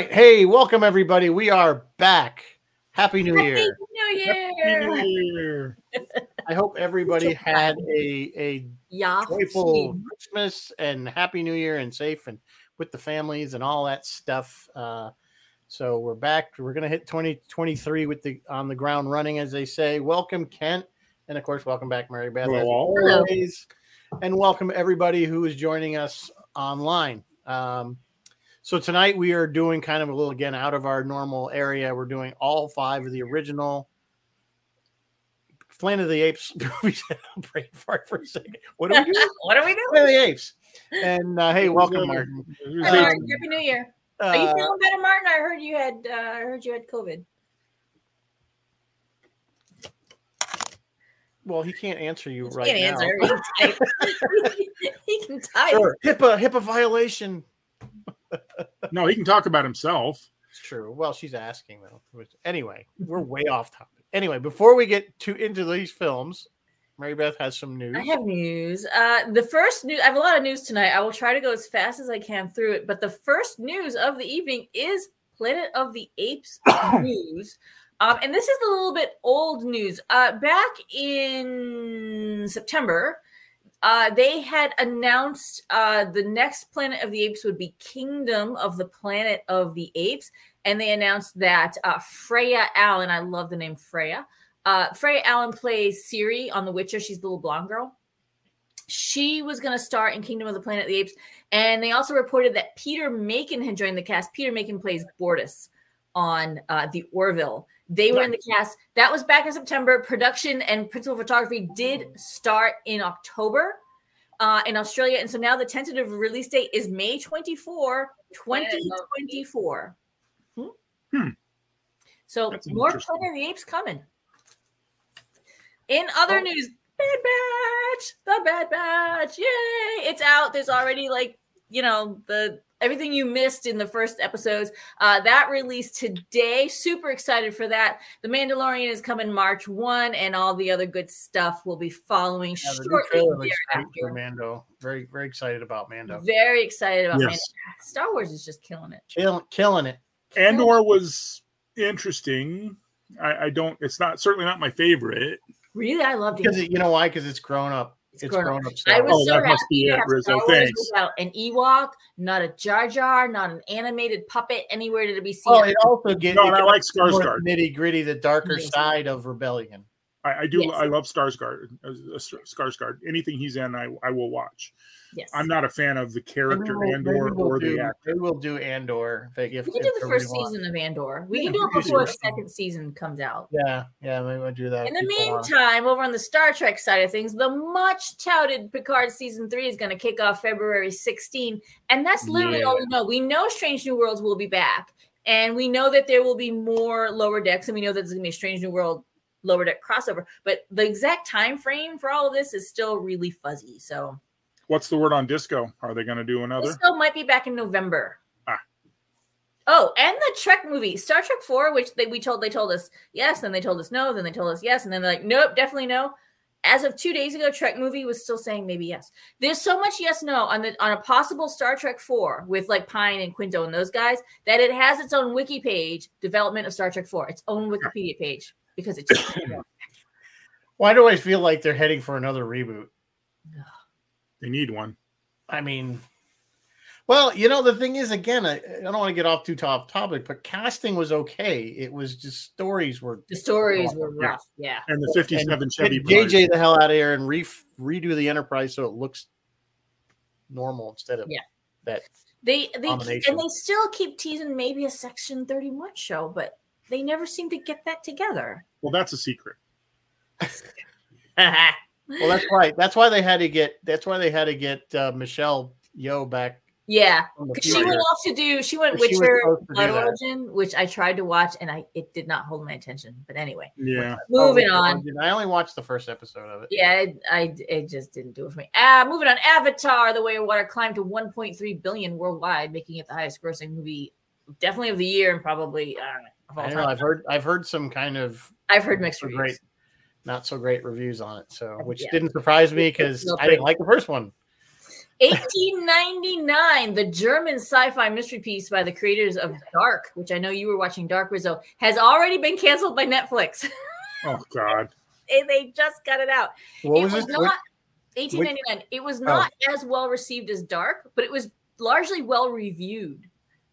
All right. Hey, welcome everybody. We are back. Happy New Year. Happy New Year. Happy New Year. I hope everybody had a a Yeah. joyful Christmas and Happy New Year and safe and with the families and all that stuff. Uh, so we're back. We're gonna hit 2023 with the on the ground running, as they say. Welcome, Kent, and of course, welcome back, Mary Beth. as Hello. Hello. always. And welcome everybody who is joining us online. Um, so tonight we are doing kind of a little again out of our normal area. We're doing all five of the original Planet of the Apes movies. Brain fart for a second. What do we do? what are we doing? Planet of the Apes. And uh, hey, welcome, Martin. Hi, Martin. Happy New Year. Are you Uh, feeling better, Martin? I heard you had. Uh, I heard you had COVID. well, he can't answer you He right can't now. answer. He can type. he can type. Sure. HIPAA, HIPAA violation. No, he can talk about himself. It's true. Well, she's asking though. Which- Anyway, we're way off topic. Anyway, before we get too into these films, Mary Beth has some news. I have news. Uh, the first news. I have a lot of news tonight. I will try to go as fast as I can through it. But the first news of the evening is Planet of the Apes news. Um, and this is a little bit old news. Uh, back in September, uh, they had announced uh, the next Planet of the Apes would be Kingdom of the Planet of the Apes. And they announced that uh, Freya Allan, I love the name Freya, uh, Freya Allan plays Ciri on The Witcher. She's the little blonde girl. She was going to star in Kingdom of the Planet of the Apes. And they also reported that Peter Macon had joined the cast. Peter Macon plays Bortus on uh, The Orville. They were in the cast. That was back in September. Production and principal photography did start in October uh, in Australia. And so now the tentative release date is May 24, 2024. Hmm? Hmm. So That's more. Planet of the Apes coming. In other Oh. news, Bad Batch, the Bad Batch, yay! It's out. There's already like you know the everything you missed in the first episodes. Uh, that released today. Super excited for that. The Mandalorian is coming March one, and all the other good stuff will be following Yeah, shortly trailer looks thereafter. Mando. Very, very excited about Mando. Very excited about Yes. Mandalorian. Star Wars is just killing it. Kill, killing it. Andor was interesting. I, I don't. It's not certainly not my favorite. Really, I loved Because it. it, you know why? Because it's grown up. It's, grown grown, up. up. I was Oh, oh so that must happy be it, Rizzo. Thanks. without an Ewok, not a Jar Jar, not an animated puppet anywhere to be seen. Well, it also gets No, and I like Skarsgård. nitty gritty, the darker Yes. side of rebellion. I, I do. Yes. I love Skarsgård. uh, uh, Skarsgård. Anything he's in, I, I will watch. yes. I'm not a fan of the character Maybe we'll- Andor or do, the actor. we'll do Andor. If, if, we can if do the first season of Andor. We Yeah, can do it we can do before that. second season comes out. Yeah, yeah, maybe we'll do that. In the if people want. meantime, over on the Star Trek side of things, the much touted Picard season three is going to kick off February 16. And that's literally all we know. We know Strange New Worlds will be back. And we know that there will be more lower decks. And we know that there's going to be a Strange New World lower deck crossover. But the exact time frame for all of this is still really fuzzy. So What's the word on Disco? Are they going to do another? still might be back in November. Ah. Oh, and the Trek movie, Star Trek 4, which they we told they told us yes, then they told us no, then they told us yes, and then they're like, nope, definitely no. As of two days ago, Trek movie was still saying maybe yes. There's so much yes no on the on a possible Star Trek 4 with like Pine and Quinto and those guys that it has its own wiki page, development of Star Trek 4, its own Wikipedia page, because it's Why do I feel like they're heading for another reboot? They need one. I mean, well, you know, the thing is, again, I, I don't want to get off too top topic, but casting was okay. It was just stories were. the stories were Yeah. rough. Yeah. And the 57 and Chevy. JJ the hell out of here and re- redo the Enterprise so it looks normal instead of Yeah. that. They they Abomination. and they still keep teasing maybe a section 31 show, but they never seem to get that together. Well, that's a secret. Well, that's right. That's why they had to get. That's why they had to get uh, Michelle Yeoh back. yeah. from the 'Cause She went off to do she went She Witcher supposed Blood. Origin, which I tried to watch and I it did not hold my attention. But anyway, Yeah. moving Oh, on. I only watched the first episode of it. Yeah, it, I it just didn't do it for me. Uh moving on. Avatar: The Way of Water climbed to 1.3 billion worldwide, making it the highest grossing movie, definitely of the year and probably I don't know. Of all I don't know. I've heard. I've heard some kind of I've heard mixed so reviews. great, not so great reviews on it. So, oh, which Yeah. didn't surprise me because I didn't like the first one. 1899, the German sci-fi mystery piece by the creators of Dark, which I know you were watching Dark Rizzo, has already been canceled by Netflix. Oh God. they, they just got it out. What it was was not What- 1899. It was oh. not as well received as Dark, but it was largely well reviewed,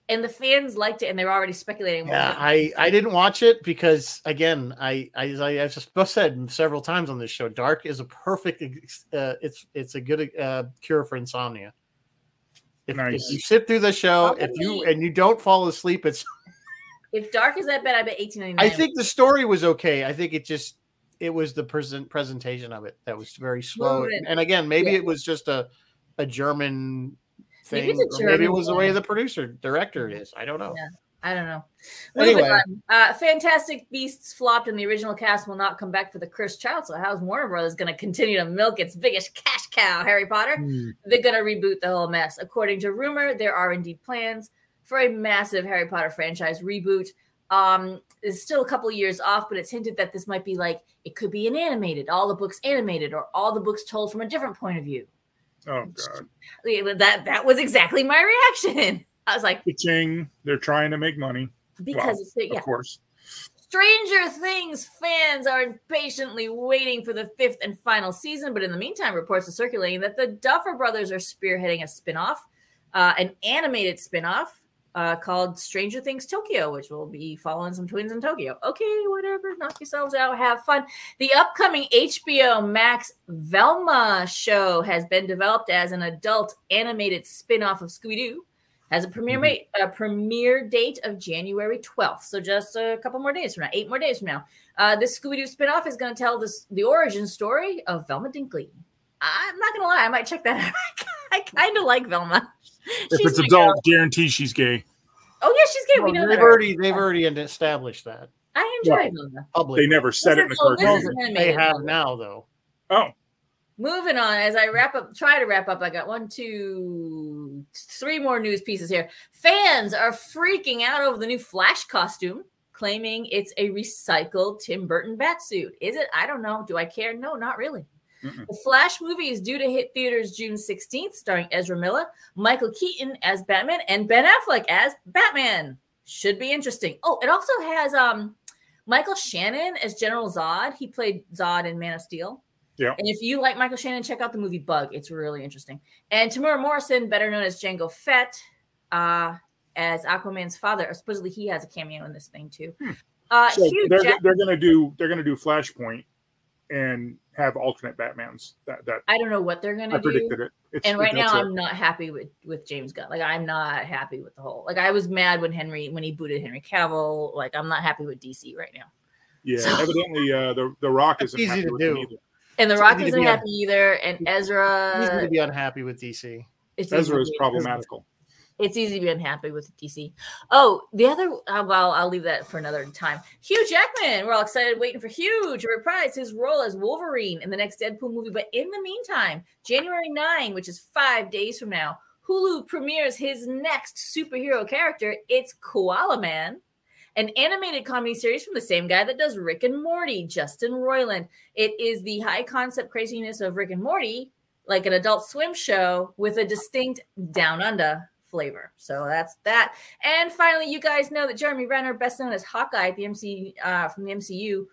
and the fans liked it, and they're already speculating. Yeah, it- I I didn't watch it because again, I I as I, I've just said several times on this show, dark is a perfect. Uh, it's it's a good uh, cure for insomnia. If, if you sit through the show, if you and you don't fall asleep, it's. if Dark is that bad, I bet 1899. I think the story was okay. I think it just it was the present presentation of it that was very slow. Moving. And again, maybe Yeah. it was just a a German Maybe thing. it's a maybe it was the way the producer director is. I don't know. Yeah. I don't know. Anyway. Uh, Fantastic Beasts flopped, and the original cast will not come back for the cursed child. So how's Warner Brothers going to continue to milk its biggest cash cow, Harry Potter? Hmm. They're going to reboot the whole mess. According to rumor, there are indeed plans for a massive Harry Potter franchise reboot. Um, it's still a couple of years off, but it's hinted that this might be like it could be an animated, all the books animated, or all the books told from a different point of view. Oh God. That that was exactly my reaction. I was like, Ching. They're trying to make money, because it's yeah, of course. Stranger Things fans are impatiently waiting for the fifth and final season, but in the meantime, reports are circulating that the Duffer Brothers are spearheading a spin-off, uh, an animated spin-off uh, called Stranger Things Tokyo, which will be following some twins in Tokyo. Okay, whatever, knock yourselves out, have fun. The upcoming HBO Max Velma show has been developed as an adult animated spin-off of Scooby-Doo has a premiere Mhm. mate, a premiere date of January 12th. So just a couple more days from now, eight more days from now. Uh, this Scooby Doo spinoff is going to tell this the origin story of Velma Dinkley. I'm not gonna lie, I might check that out. I kind of like Velma. If She's it's my adult, girl. guarantee she's gay. oh yeah, she's gay. Well, we know they've that. already they've already established that I enjoy Velma. publicly. They never said it in the So cartoon. is They have Velma. now though. Oh, Moving on, as I wrap up, try to wrap up. I got one, two, three more news pieces here. Fans are freaking out over the new Flash costume, claiming it's a recycled Tim Burton batsuit. Is it? I don't know. Do I care? No, not really. Mm-mm. The Flash movie is due to hit theaters June 16th, starring Ezra Miller, Michael Keaton as Batman, and Ben Affleck as Batman. Should be interesting. Oh, it also has um Michael Shannon as General Zod. He played Zod in Man of Steel. Yeah. And if you like Michael Shannon, check out the movie Bug. It's really interesting. And Temuera Morrison, better known as Jango Fett, uh, as Aquaman's father. Supposedly he has a cameo in this thing too. Hmm. Uh, so they're Jack- they're gonna do they're gonna do Flashpoint and have alternate Batmans. That that I don't know what they're gonna I do. predicted it. It's, and right now it. I'm not happy with with James Gunn. Like I'm not happy with the whole. Like I was mad when Henry when he booted Henry Cavill. Like I'm not happy with DC right now. yeah. so- Evidently, uh, the the Rock isn't easy happy to with them do. either. And The It's Rock isn't be un- happy either. And Easy Ezra, to be unhappy with DC. it's Ezra is be- problematical. It's easy to be unhappy with DC. Oh, the other, uh, well, I'll leave that for another time. Hugh Jackman, we're all excited, waiting for Hugh to reprise his role as Wolverine in the next Deadpool movie. But in the meantime, January 9, which is five days from now, Hulu premieres his next superhero character. It's Koala Man, an animated comedy series from the same guy that does Rick and Morty, Justin Roiland. It is the high concept craziness of Rick and Morty, like an adult swim show with a distinct down under flavor. So that's that. And finally, you guys know that Jeremy Renner, best known as Hawkeye the MC uh, from the MCU,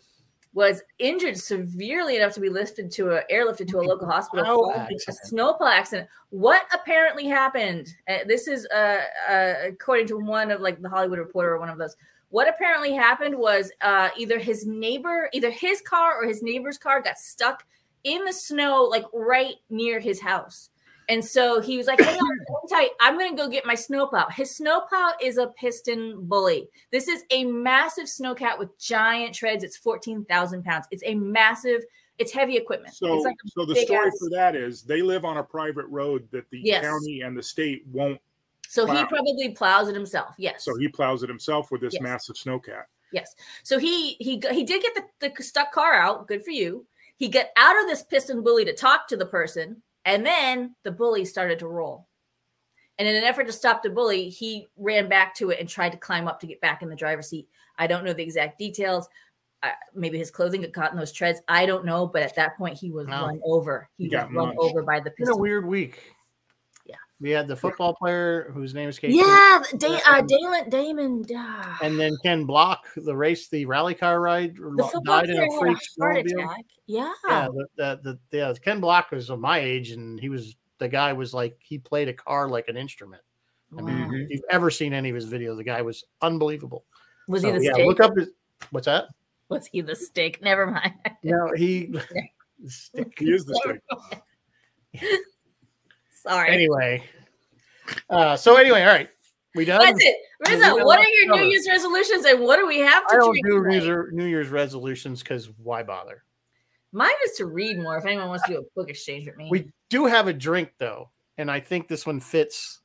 was injured severely enough to be lifted to a airlifted to a local hospital following a snowplow accident. What apparently happened? Uh, this is uh, uh, according to one of like the Hollywood Reporter or one of those. What apparently happened was uh, either his neighbor, either his car or his neighbor's car got stuck in the snow, like right near his house. And so he was like, Hang on, tight. I'm going to go get my snowplow. His snowplow is a PistenBully. This is a massive snowcat with giant treads. It's 14,000 pounds. It's a massive, it's heavy equipment. So, like so the story ass- for that is they live on a private road that the Yes. county and the state won't. so he probably plows it himself. Yes. So he plows it himself with this Yes. massive snowcat. Yes. So he he he did get the, the stuck car out. Good for you. He got out of this PistenBully to talk to the person, and then the bully started to roll. And in an effort to stop the bully, he ran back to it and tried to climb up to get back in the driver's seat. I don't know the exact details. Uh, maybe his clothing got caught in those treads. I don't know. But at that point, he was Wow. run over. He, He was got run munched. over by the It's been a weird week. We had the football player whose name is Casey. Yeah, da- uh, Dalen Damon. Uh, And then Ken Block, the race, the rally car ride, died in a freak a heart snowmobile. attack. Yeah. Yeah, the, the, the, yeah, Ken Block was of my age, and he was the guy was like he played a car like an instrument. I mean, if you've ever seen any of his videos, the guy was unbelievable. Was So, he the yeah, stick? look up his. What's that? Was he the stick? Never mind. No, he. stick. He is the stick. Sorry. Anyway, uh, so anyway, all right, we done. That's it. We Rizzo, what are your lot New. Year's resolutions and what do we have to I don't drink do tonight? New, Year's resolutions because why bother? Mine is to read more if anyone wants to do a book exchange with me. We do have a drink though, and I think this one fits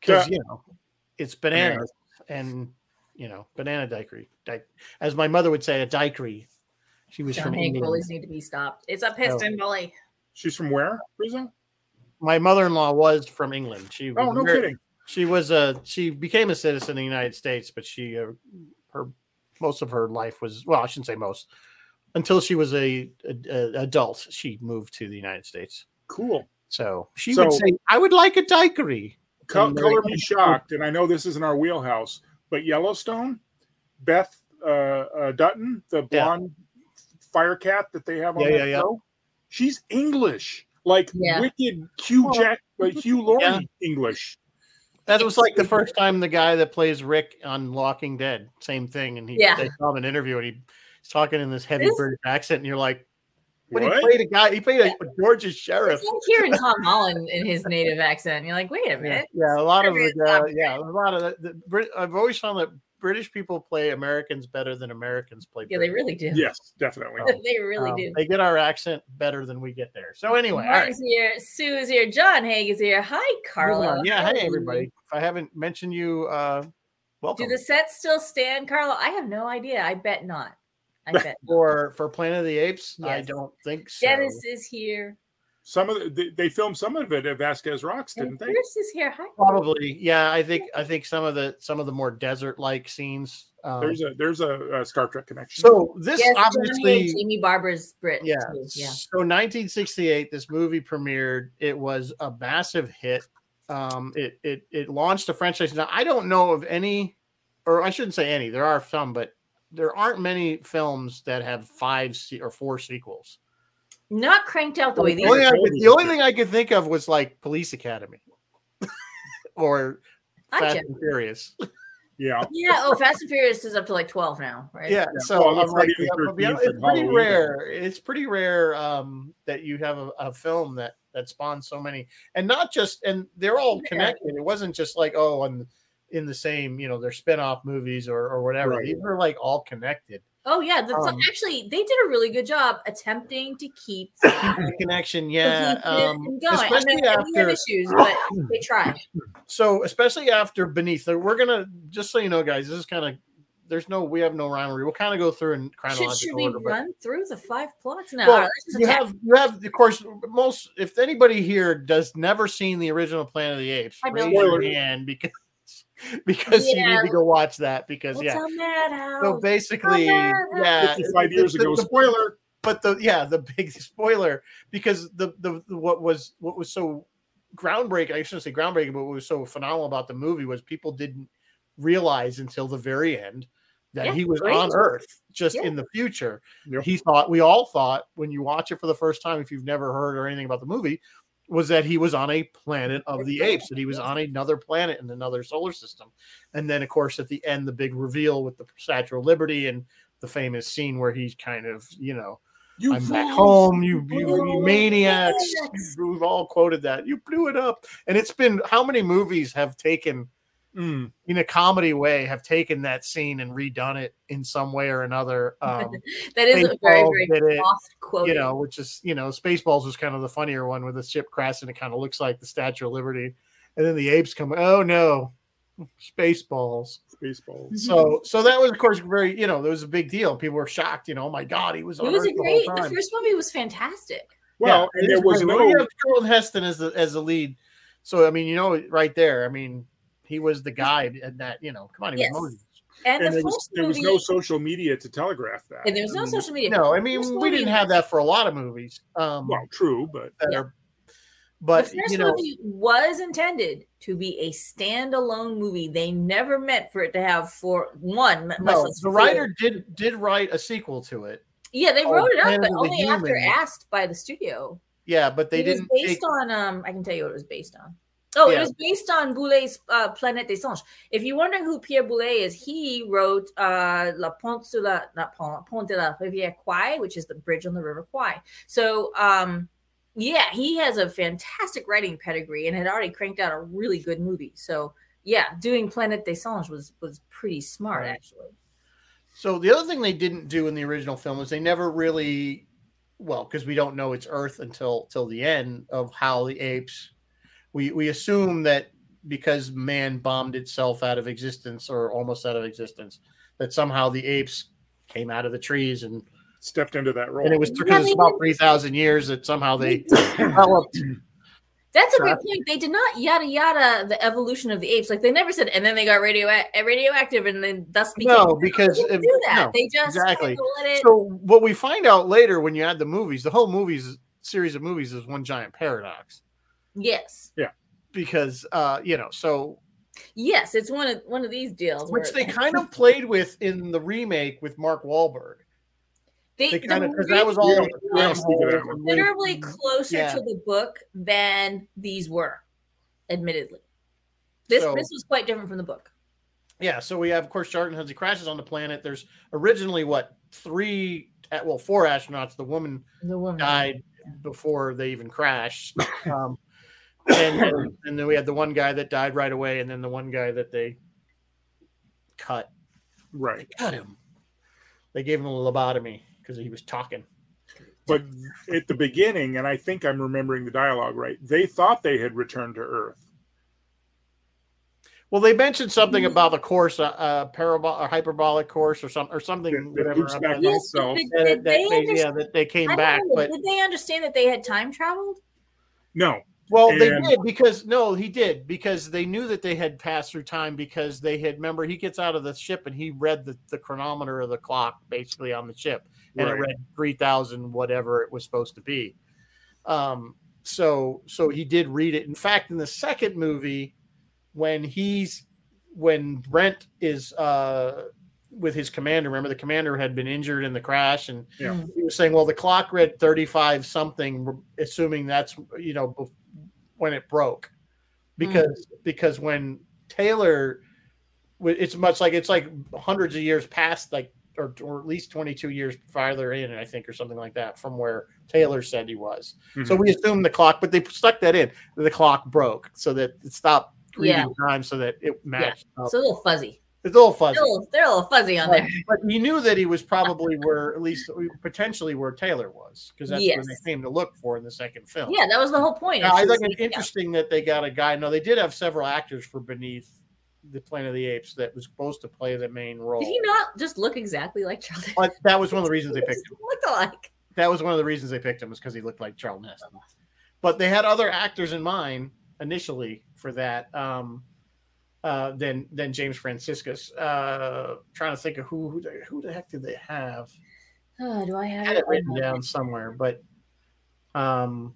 because Yeah. you know it's bananas and you know banana daiquiri. Di- As my mother would say, a daiquiri. She was John from Hank England. bullies need to be stopped. It's a PistenBully. She's from where, Rizzo? My mother-in-law was from England. She was Oh, no kidding. She was a she became a citizen in the United States, but she uh, her most of her life was well, I shouldn't say most until she was a, a, a adult. She moved to the United States, Cool. so she would say, "I would like a daiquiri." Co- color me shocked, and I know this isn't our wheelhouse, but Yellowstone, Beth uh, uh, Dutton, the Yeah. blonde fire cat that they have on Yeah, that yeah, yeah. show, she's English, like Yeah. wicked Hugh Well, Jack, like Hugh Laurie yeah. English. That was like the first time the guy that plays Rick on Walking Dead, same thing. And he Yeah. they saw him in an interview and he, he's talking in this heavy This- British accent, and you're like, "But What? he played a guy. He played a George's sheriff." It's like hearing Tom Holland in his native accent. You're like, wait a minute. yeah, a lot of the, uh, yeah, a lot of the, the Brit- I've always found that British people play Americans better than Americans play. Yeah, they really do. Yes, definitely. they really Um, do. They get our accent better than we get there. So anyway, all right. Mark's here. Sue is here. John Haig is here. Hi, Moving Carlo. Yeah, hey Hello. everybody. If I haven't mentioned you, uh, welcome. Do the sets still stand, Carlo? I have no idea. I bet not. I bet. not. for for Planet of the Apes, I don't think so. Dennis is here. Some of the, they, they filmed some of it at Vasquez Rocks, didn't they? Chris is here. Hi. Probably, yeah. I think I think some of the some of the more desert like scenes. Um, There's a there's a, a Star Trek connection. so this Yes, Johnny and obviously, Jamie Barber's Brit. yeah. too. Yeah. So 1968, this movie premiered. It was a massive hit. Um, it it it launched a franchise. Now I don't know of any, or I shouldn't say any. There are some, but there aren't many films that have five se- or four sequels. Not cranked out the way The only, are. I the only thing I could think of was like Police Academy or I Fast check. and Furious. yeah. Yeah. Oh, Fast and Furious is up to like 12 now, right? Yeah, so Well, I'm like, yeah, but yeah, 13th it's pretty Halloween. rare. It's pretty rare um, that you have a, a film that that spawns so many, and not just, and they're all Yeah. connected. It wasn't just like oh, and in the same, you know, they're spin-off movies or or whatever. Right. These are like all connected. Oh, yeah. That's Um, actually, they did a really good job attempting to keep the connection, yeah. Um, and going. I especially we have after issues, but they tried. so especially after beneath we're gonna just so you know guys this is kind of there's no we have no rhyme or we'll kind of go through and Should, chronological should we order but run through the five plots now? Well, All right, let's just you attack. have you have of course most if anybody here does never seen the original Planet of the Apes raise your hand because because you need to go watch that because What's yeah so basically yeah 55 years the- ago. the- Spoiler. but the yeah the big spoiler because the, the the what was what was so groundbreaking i shouldn't say groundbreaking but what was so phenomenal about the movie was people didn't realize until the very end that Yeah, he was great. on earth just Yeah. in the future Yep. he thought we all thought when you watch it for the first time if you've never heard or anything about the movie was that he was on a planet of the apes that he was on another planet in another solar system and then of course at the end the big reveal with the statue of liberty and the famous scene where he's kind of you know You I'm back home, you, you, you maniacs. yes. We've all quoted that. You blew it up. And it's been how many movies have taken, Mm. in a comedy way, have taken that scene and redone it in some way or another? Um, that is a very, very did it, quote. you know, which is, you know, Spaceballs was kind of the funnier one with the ship crash and it kind of looks like the Statue of Liberty. And then the apes come, oh no, Spaceballs. Spaceballs. So, so that was, of course, very, you know, there was a big deal. People were shocked, you know, oh my God, he was it was Earth a the great. whole The first movie was fantastic. Well, Yeah, and it was no. You have Charlton Heston as the as the lead. So I mean, you know, right there. I mean, he was the guy and that. You know, come on, he Yes. was Moses. And, and the there was, first there was no social media to telegraph that. and there was I no mean, social media. No, I mean, we movie- didn't have that for a lot of movies. Um, Well, true, but that Yeah. are, But the first you know, movie was intended to be a standalone movie. They never meant for it to have for one. no, less the four. writer did did write a sequel to it. yeah, they wrote it up, but only after asked by the studio. Yeah, but they it didn't. was based take- on um. I can tell you what it was based on. Oh, it was based on Boulet's uh, Planète des Singes. If you're wondering who Pierre Boulet is, he wrote uh, La Pont sur la not Pont, Pont de la Rivière Kwai, which is the bridge on the River Kwai. So, um, yeah, he has a fantastic writing pedigree and had already cranked out a really good movie. So, yeah, doing Planète des Singes was was pretty smart, Right. actually. So the other thing they didn't do in the original film is they never really, well, because we don't know it's Earth until till the end of how the apes. We we assume that because man bombed itself out of existence or almost out of existence, that somehow the apes came out of the trees and Stepped into that role. and it was Yeah, because they it's about three thousand years that somehow they developed. That's a good point. They did not yada yada the evolution of the apes. Like they never said, and then they got radio eh, radioactive, and then thus became. No, because they if- do that. no, they just exactly. let it. So what we find out later when you add the movies, the whole movies series of movies is one giant paradox. Yes, Yeah. because uh you know so yes, it's one of one of these deals. which where they kind of played with in the remake with Mark Wahlberg. they, They the kind of because that was all We don't- we don't speak of that wormholes one. and considerably closer Yeah. to the book than these were, admittedly. This So- this was quite different from the book. yeah. So we have of course Charlton Heston crashes on the planet. There's originally what three uh, well four astronauts. The woman The woman died before they even crashed. Um, and and then we had the one guy that died right away, and then the one guy that they cut. right. Cut him. They gave him a lobotomy because he was talking. But at the beginning, and I think I'm remembering the dialogue right, they thought they had returned to Earth. Well, they mentioned something about the course, a uh, uh, parabol or hyperbolic course, or something, or something. That- that whatever, loops back on- on Yes, but itself. did, that, that they they, understand, yeah, that they came back, know, but did they understand that they had time traveled? No, well, they did because no, he did because they knew that they had passed through time because they had. Remember, he gets out of the ship and he read the, the chronometer of the clock basically on the ship, and Right. it read three thousand whatever it was supposed to be. Um, so so he did read it. In fact, in the second movie, when he's when Brent is uh with his commander, remember the commander had been injured in the crash, and Yeah. He was saying, well, the clock read thirty five something, assuming that's you know when it broke, because because when Taylor, it's much like it's like hundreds of years past like. Or, or at least 22 years farther in, I think, or something like that, from where Taylor said he was. So Mhm. we assumed the clock, but they stuck that in. The clock broke so that it stopped reading Yeah. time so that it matched up. It's a little fuzzy. It's a little fuzzy. They're a little, they're a little fuzzy on But, there. but you knew that he was probably where, at least potentially where Taylor was, because that's Yes. what they came to look for in the second film. Yeah, that was the whole point. Now, I think it's yeah. interesting that they got a guy. No, they did have several actors for Beneath the Planet of the Apes that was supposed to play the main role. Did he not just look exactly like Charlie? But that was one of the reasons they picked him. looked alike. that was one of the reasons they picked him was because he looked like Charlton Heston. But they had other actors in mind initially for that um, uh, than than James Franciscus. Uh, trying to think of who who the, who the heck did they have? Oh, do I I have had it it written down somewhere, but um,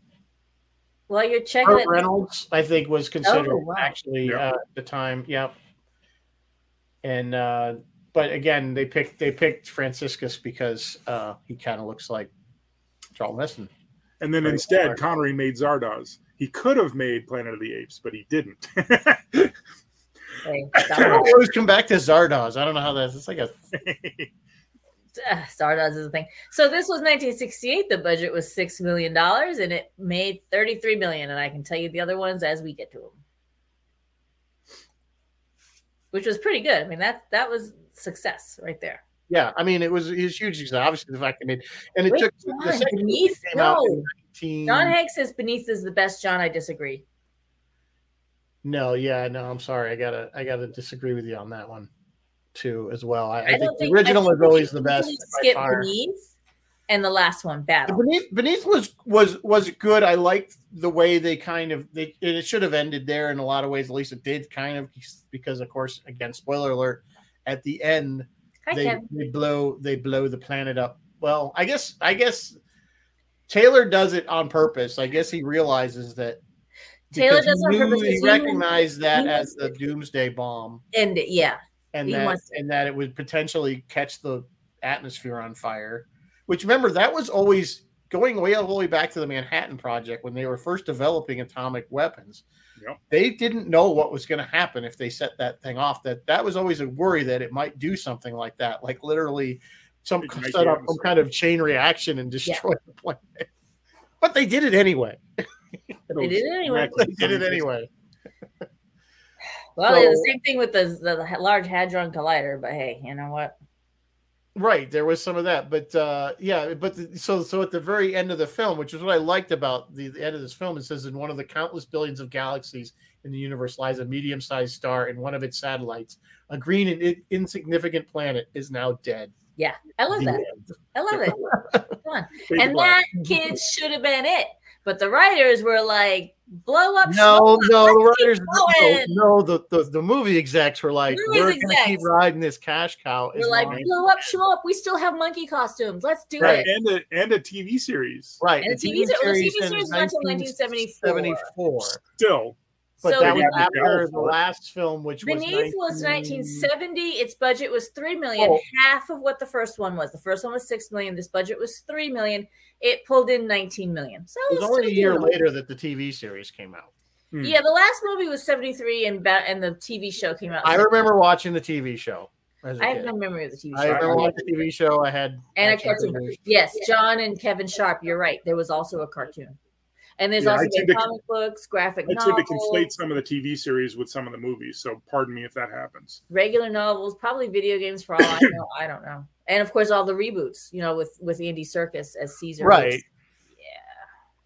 While you're checking Burt it, Reynolds I think was considered Oh, wow. actually Yeah. uh, at the time. Yep. And uh, but again, they picked they picked Franciscus because uh, he kind of looks like Charlton Heston. And then Very instead, smart. Connery made Zardoz. He could have made Planet of the Apes, but he didn't. I always come back to Zardoz. I don't know how that's. It's like a uh, Stardust is a thing. So this was 1968. The budget was six million dollars, and it made 33 million. And I can tell you the other ones as we get to them, which was pretty good. I mean, that that was success right there. yeah. I mean, it was it was huge. Obviously, the fact they made and it Wait, took John, the second Beneath? No. 19 John Hanks says Beneath is the best. John, I disagree. No, yeah, no. I'm sorry. I gotta I gotta disagree with you on that one too as well. I, I, I, think don't the original I is always the best. Skip. Beneath, and the last one, The Battle. Beneath Beneath was was was good. I liked the way they kind of they it should have ended there in a lot of ways. At least it did kind of because of course again spoiler alert at the end Hi, they, Kevin. they blow they blow the planet up. Well, I guess I guess Taylor does it on purpose. I guess he realizes that Taylor because does on he, purpose he recognized that he as the doomsday bomb, And yeah, and that and that it would potentially catch the atmosphere on fire. Which remember that was always going way all the way back to the Manhattan Project when they were first developing atomic weapons. Yep. They didn't know what was going to happen if they set that thing off. That that was always a worry that it might do something like that, like literally some Ignite set up some kind of chain reaction and destroy the planet. But they did it anyway. but they did it anyway. They did it anyway. Well, they did the same thing with the, the, the Large Hadron Collider, but hey, you know what? Right, there was some of that, but uh, yeah, but the, so so at the very end of the film, which is what I liked about the, the end of this film, it says in one of the countless billions of galaxies in the universe lies a medium-sized star, and one of its satellites, a green and in- insignificant planet, is now dead. Yeah, I love The that. end. I love it. Fade to and that kid should have been it. But the writers were like, blow up. No, slow up, no, the writers, no, no, the, the the movie execs were like, Movie we're gonna keep riding this cash cow. We're like, long blow up, show up. We still have monkey costumes. Let's do Right. it. and a and a TV series. right, And the TV ser- well, the TV series went until 1974. 1974. Still, But So that was after the last film, which was Beneath was 19 1970. Its budget was three million, Oh. half of what the first one was. The first one was six million. This budget was three million. It pulled in 19 million. So It was it's only a year doable. later that the TV series came out. Hmm. Yeah, the last movie was 73, and ba- and the TV show came out. I remember watching the TV show. As a I have kid. no memory of the TV show. I remember watching the TV show. I had And a cartoon. Yes, John and Kevin Sharp. You're right. There was also a cartoon, and there's Yeah, also I been tend to- comic books, graphic novels. I tend to conflate some of the TV series with some of the movies. So pardon me if that happens. regular novels, probably video games for all I know. I don't know. And of course, all the reboots. You know, with with Andy Serkis as Caesar. Right. Yeah.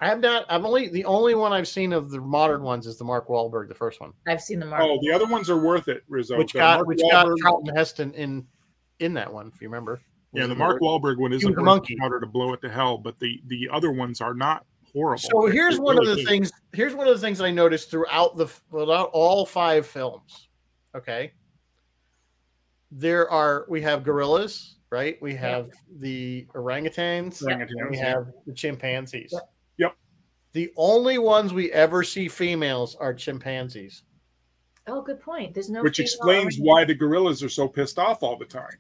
I have not. I've only the only one I've seen of the modern ones is the Mark Wahlberg, the first one, I've seen the Mark. Oh, the other ones are worth it, Rizzo. which The got Mark which got Wahlberg- Charlton Heston in in that one. If you remember. yeah, the Mark Wahlberg one He isn't was a worth monkey. the powder to blow it to hell, but the the other ones are not horrible. So here's They're one of the good. things. Here's one of the things I noticed throughout the throughout all five films. Okay, there are we have gorillas, right? We have the orangutans, Orangutans, and we yeah. have the chimpanzees. Yep. Yep. The only ones we ever see females are chimpanzees. Oh, good point. There's no. which explains why the gorillas are so pissed off all the time.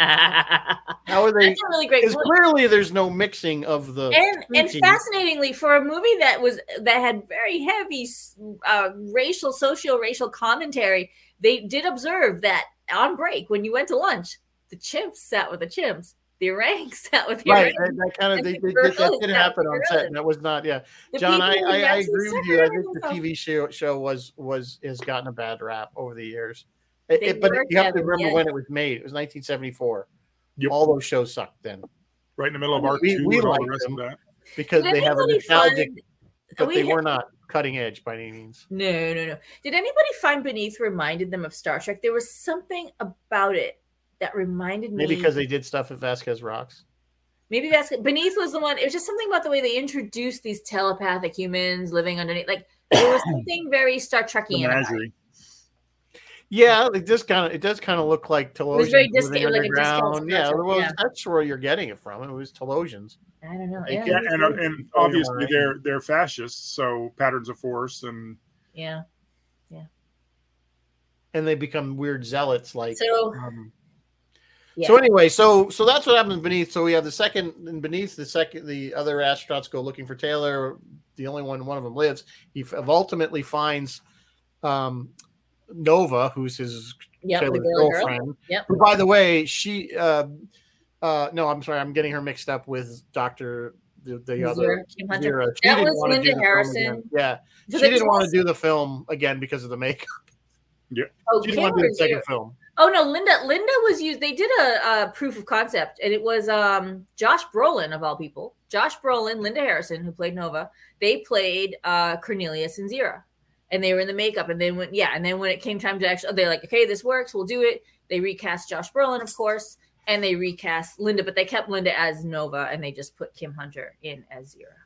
How are they? That's a really great Because point. clearly there's no mixing of the and and fascinatingly for a movie that was that had very heavy uh, racial social, racial commentary they did observe that on break when you went to lunch the chimps sat with the chimps the orangs sat with the right. orangs. That, that kind of And they, they, did- that did sat happen on set. And that was not. Yeah, The John, I, I, I agree with you. I think the. TV show show was was has gotten a bad rap over the years. It- it- but you have to remember yes. when it was made. It was 1974. Yep. All those shows sucked then Right in the middle of our Arc we- Two we and all the rest them. of that. because Did they have a anybody nostalgic, find- but we they had- were not cutting edge by any means. no no no did anybody find beneath reminded them of star trek there was something about it that reminded me Maybe because they did stuff at Vasquez Rocks. Maybe that's beneath was the one. It was just something about the way they introduced these telepathic humans living underneath. Like there was something very Star The Trekian. menagerie. Yeah, it does kind of it does kind of look like Talosians was very living distant- like a discount underground. Yeah, special, well, yeah. that's where you're getting it from. It was Talosians. I don't know. They Yeah, Yeah, and, and obviously they're they're fascists, so patterns of force and yeah. Yeah. And they become weird zealots like So um, yeah. so anyway so so that's what happens beneath so we have the second and beneath the second the other astronauts go looking for taylor the only one one of them lives he f- ultimately finds um nova who's his yep, the Taylor's girl, girl. girlfriend Yep. who by the way she uh uh no i'm sorry i'm getting her mixed up with dr the, the other Zira, Kim Hunter. Zira. She That didn't was wanna do Linda Harrison. Yeah, So she didn't want to do the film again because of the makeup. Yeah, Oh, She didn't want to do the second Zira? film. Oh no, Linda. Linda was used. They did a, a proof of concept, and it was um, Josh Brolin of all people. Josh Brolin, Linda Harrison, who played Nova. They played uh, Cornelius and Zira, and they were in the makeup. And then when yeah, and then when it came time to actually, oh, they're like, okay, this works. We'll do it. They recast Josh Brolin, of course, and they recast Linda, but they kept Linda as Nova, and they just put Kim Hunter in as Zira.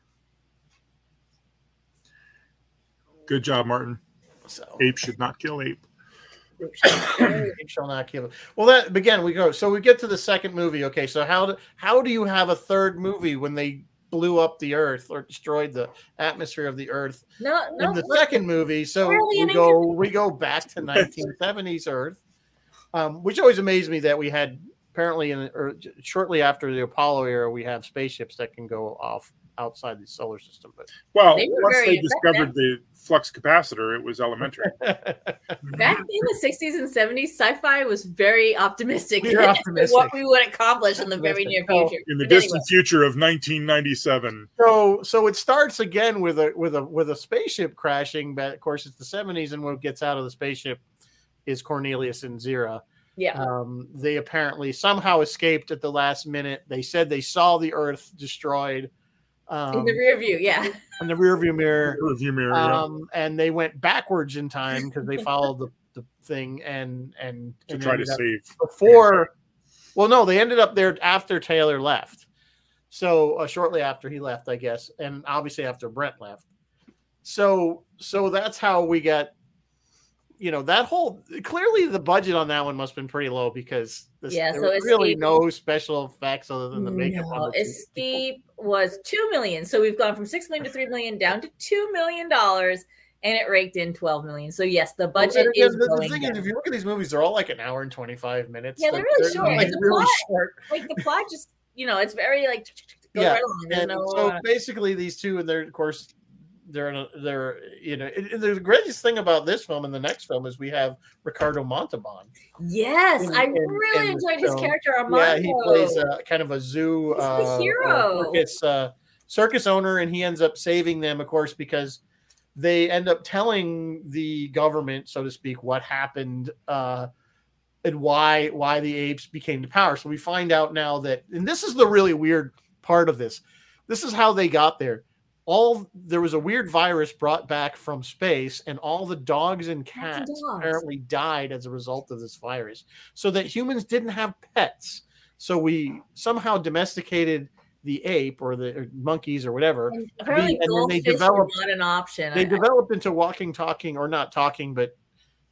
good job, Martin. So Ape should not kill ape. Ape shall not kill. Well, that again we go. So we get to the second movie. Okay, so how do how do you have a third movie when they blew up the Earth or destroyed the atmosphere of the Earth No, no. in the look, second movie. So Really we an go we go back to 1970s Earth, um, which always amazed me that we had apparently in or shortly after the Apollo era we have spaceships that can go off outside the solar system. But Well, They once they effective. discovered the flux capacitor, it was elementary. back in the 60s and 70s, sci-fi was very optimistic We were optimistic. what we would accomplish in the very near Optimistic. future. In the But anyway, distant future of 1997. so so it starts again with a with a with a spaceship crashing, but of course it's the 70s, and what gets out of the spaceship is Cornelius and Zira. yeah. Um, they apparently somehow escaped at the last minute. They said they saw the Earth destroyed um, in the rear view, yeah. in the rearview mirror, Review mirror. yeah. um, and they went backwards in time because they followed the, the thing and and, to and try to ended save. before. Well, no, they ended up there after Taylor left. So uh, shortly after he left, I guess, and obviously after Brent left. So so that's how we got. You know that whole clearly the budget on that one must have been pretty low because this, Yeah, there so was really no special effects other than the makeup. No, the two people. Escape was two million, so we've gone from six million to three million down to two million dollars, and it raked in twelve million. So yes, the budget again, is the, the thing down. is, if you look at these movies, they're all like an hour and twenty five minutes. Yeah, they're Like, really short. Like the really plot- short. like the plot just you know it's very like Yeah, right. And no so uh, basically, these two, and they're of course, they're in a, they're you know, it, it- the greatest thing about this film and the next film is we have Ricardo Montalban. yes, in- I really in enjoyed his film. character Armando. Yeah, he plays a kind of a zoo He's the uh, hero. uh, circus uh, circus owner, and he ends up saving them, of course, because they end up telling the government, so to speak, what happened uh, and why why the apes became to power. So we find out now that, and this is the really weird part of this. This is how they got there. All there was a weird virus brought back from space, and all the dogs and Cats dogs. apparently died as a result of this virus. So that humans didn't have pets. So we somehow domesticated the ape or the or monkeys or whatever. And apparently, and then they developed- not an option. They I- developed into walking, talking, or not talking, but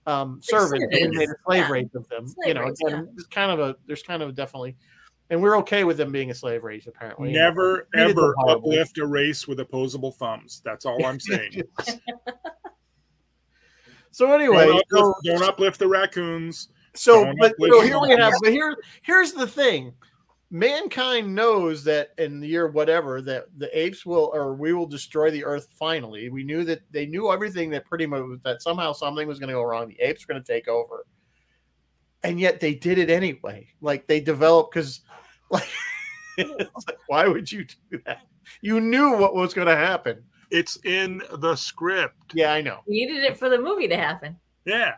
um, servants. and made a slave yeah. race of them. Slave you know, race, again, it's kind of a there's kind of definitely, and we're okay with them being a slave race apparently. Never ever uplift a race with opposable thumbs. That's all I'm saying. So anyway, don't, so, uplift, don't uplift the raccoons. so don't but so here we have. But here here's the thing. Mankind knows that in the year whatever that the apes will or we will destroy the earth finally. We knew that they knew everything that pretty much that somehow something was going to go wrong. The apes were going to take over. And yet they did it anyway. Like they developed because like, it's like why would you do that? You knew what was going to happen. It's in the script. Yeah, I know. we needed it for the movie to happen. Yeah.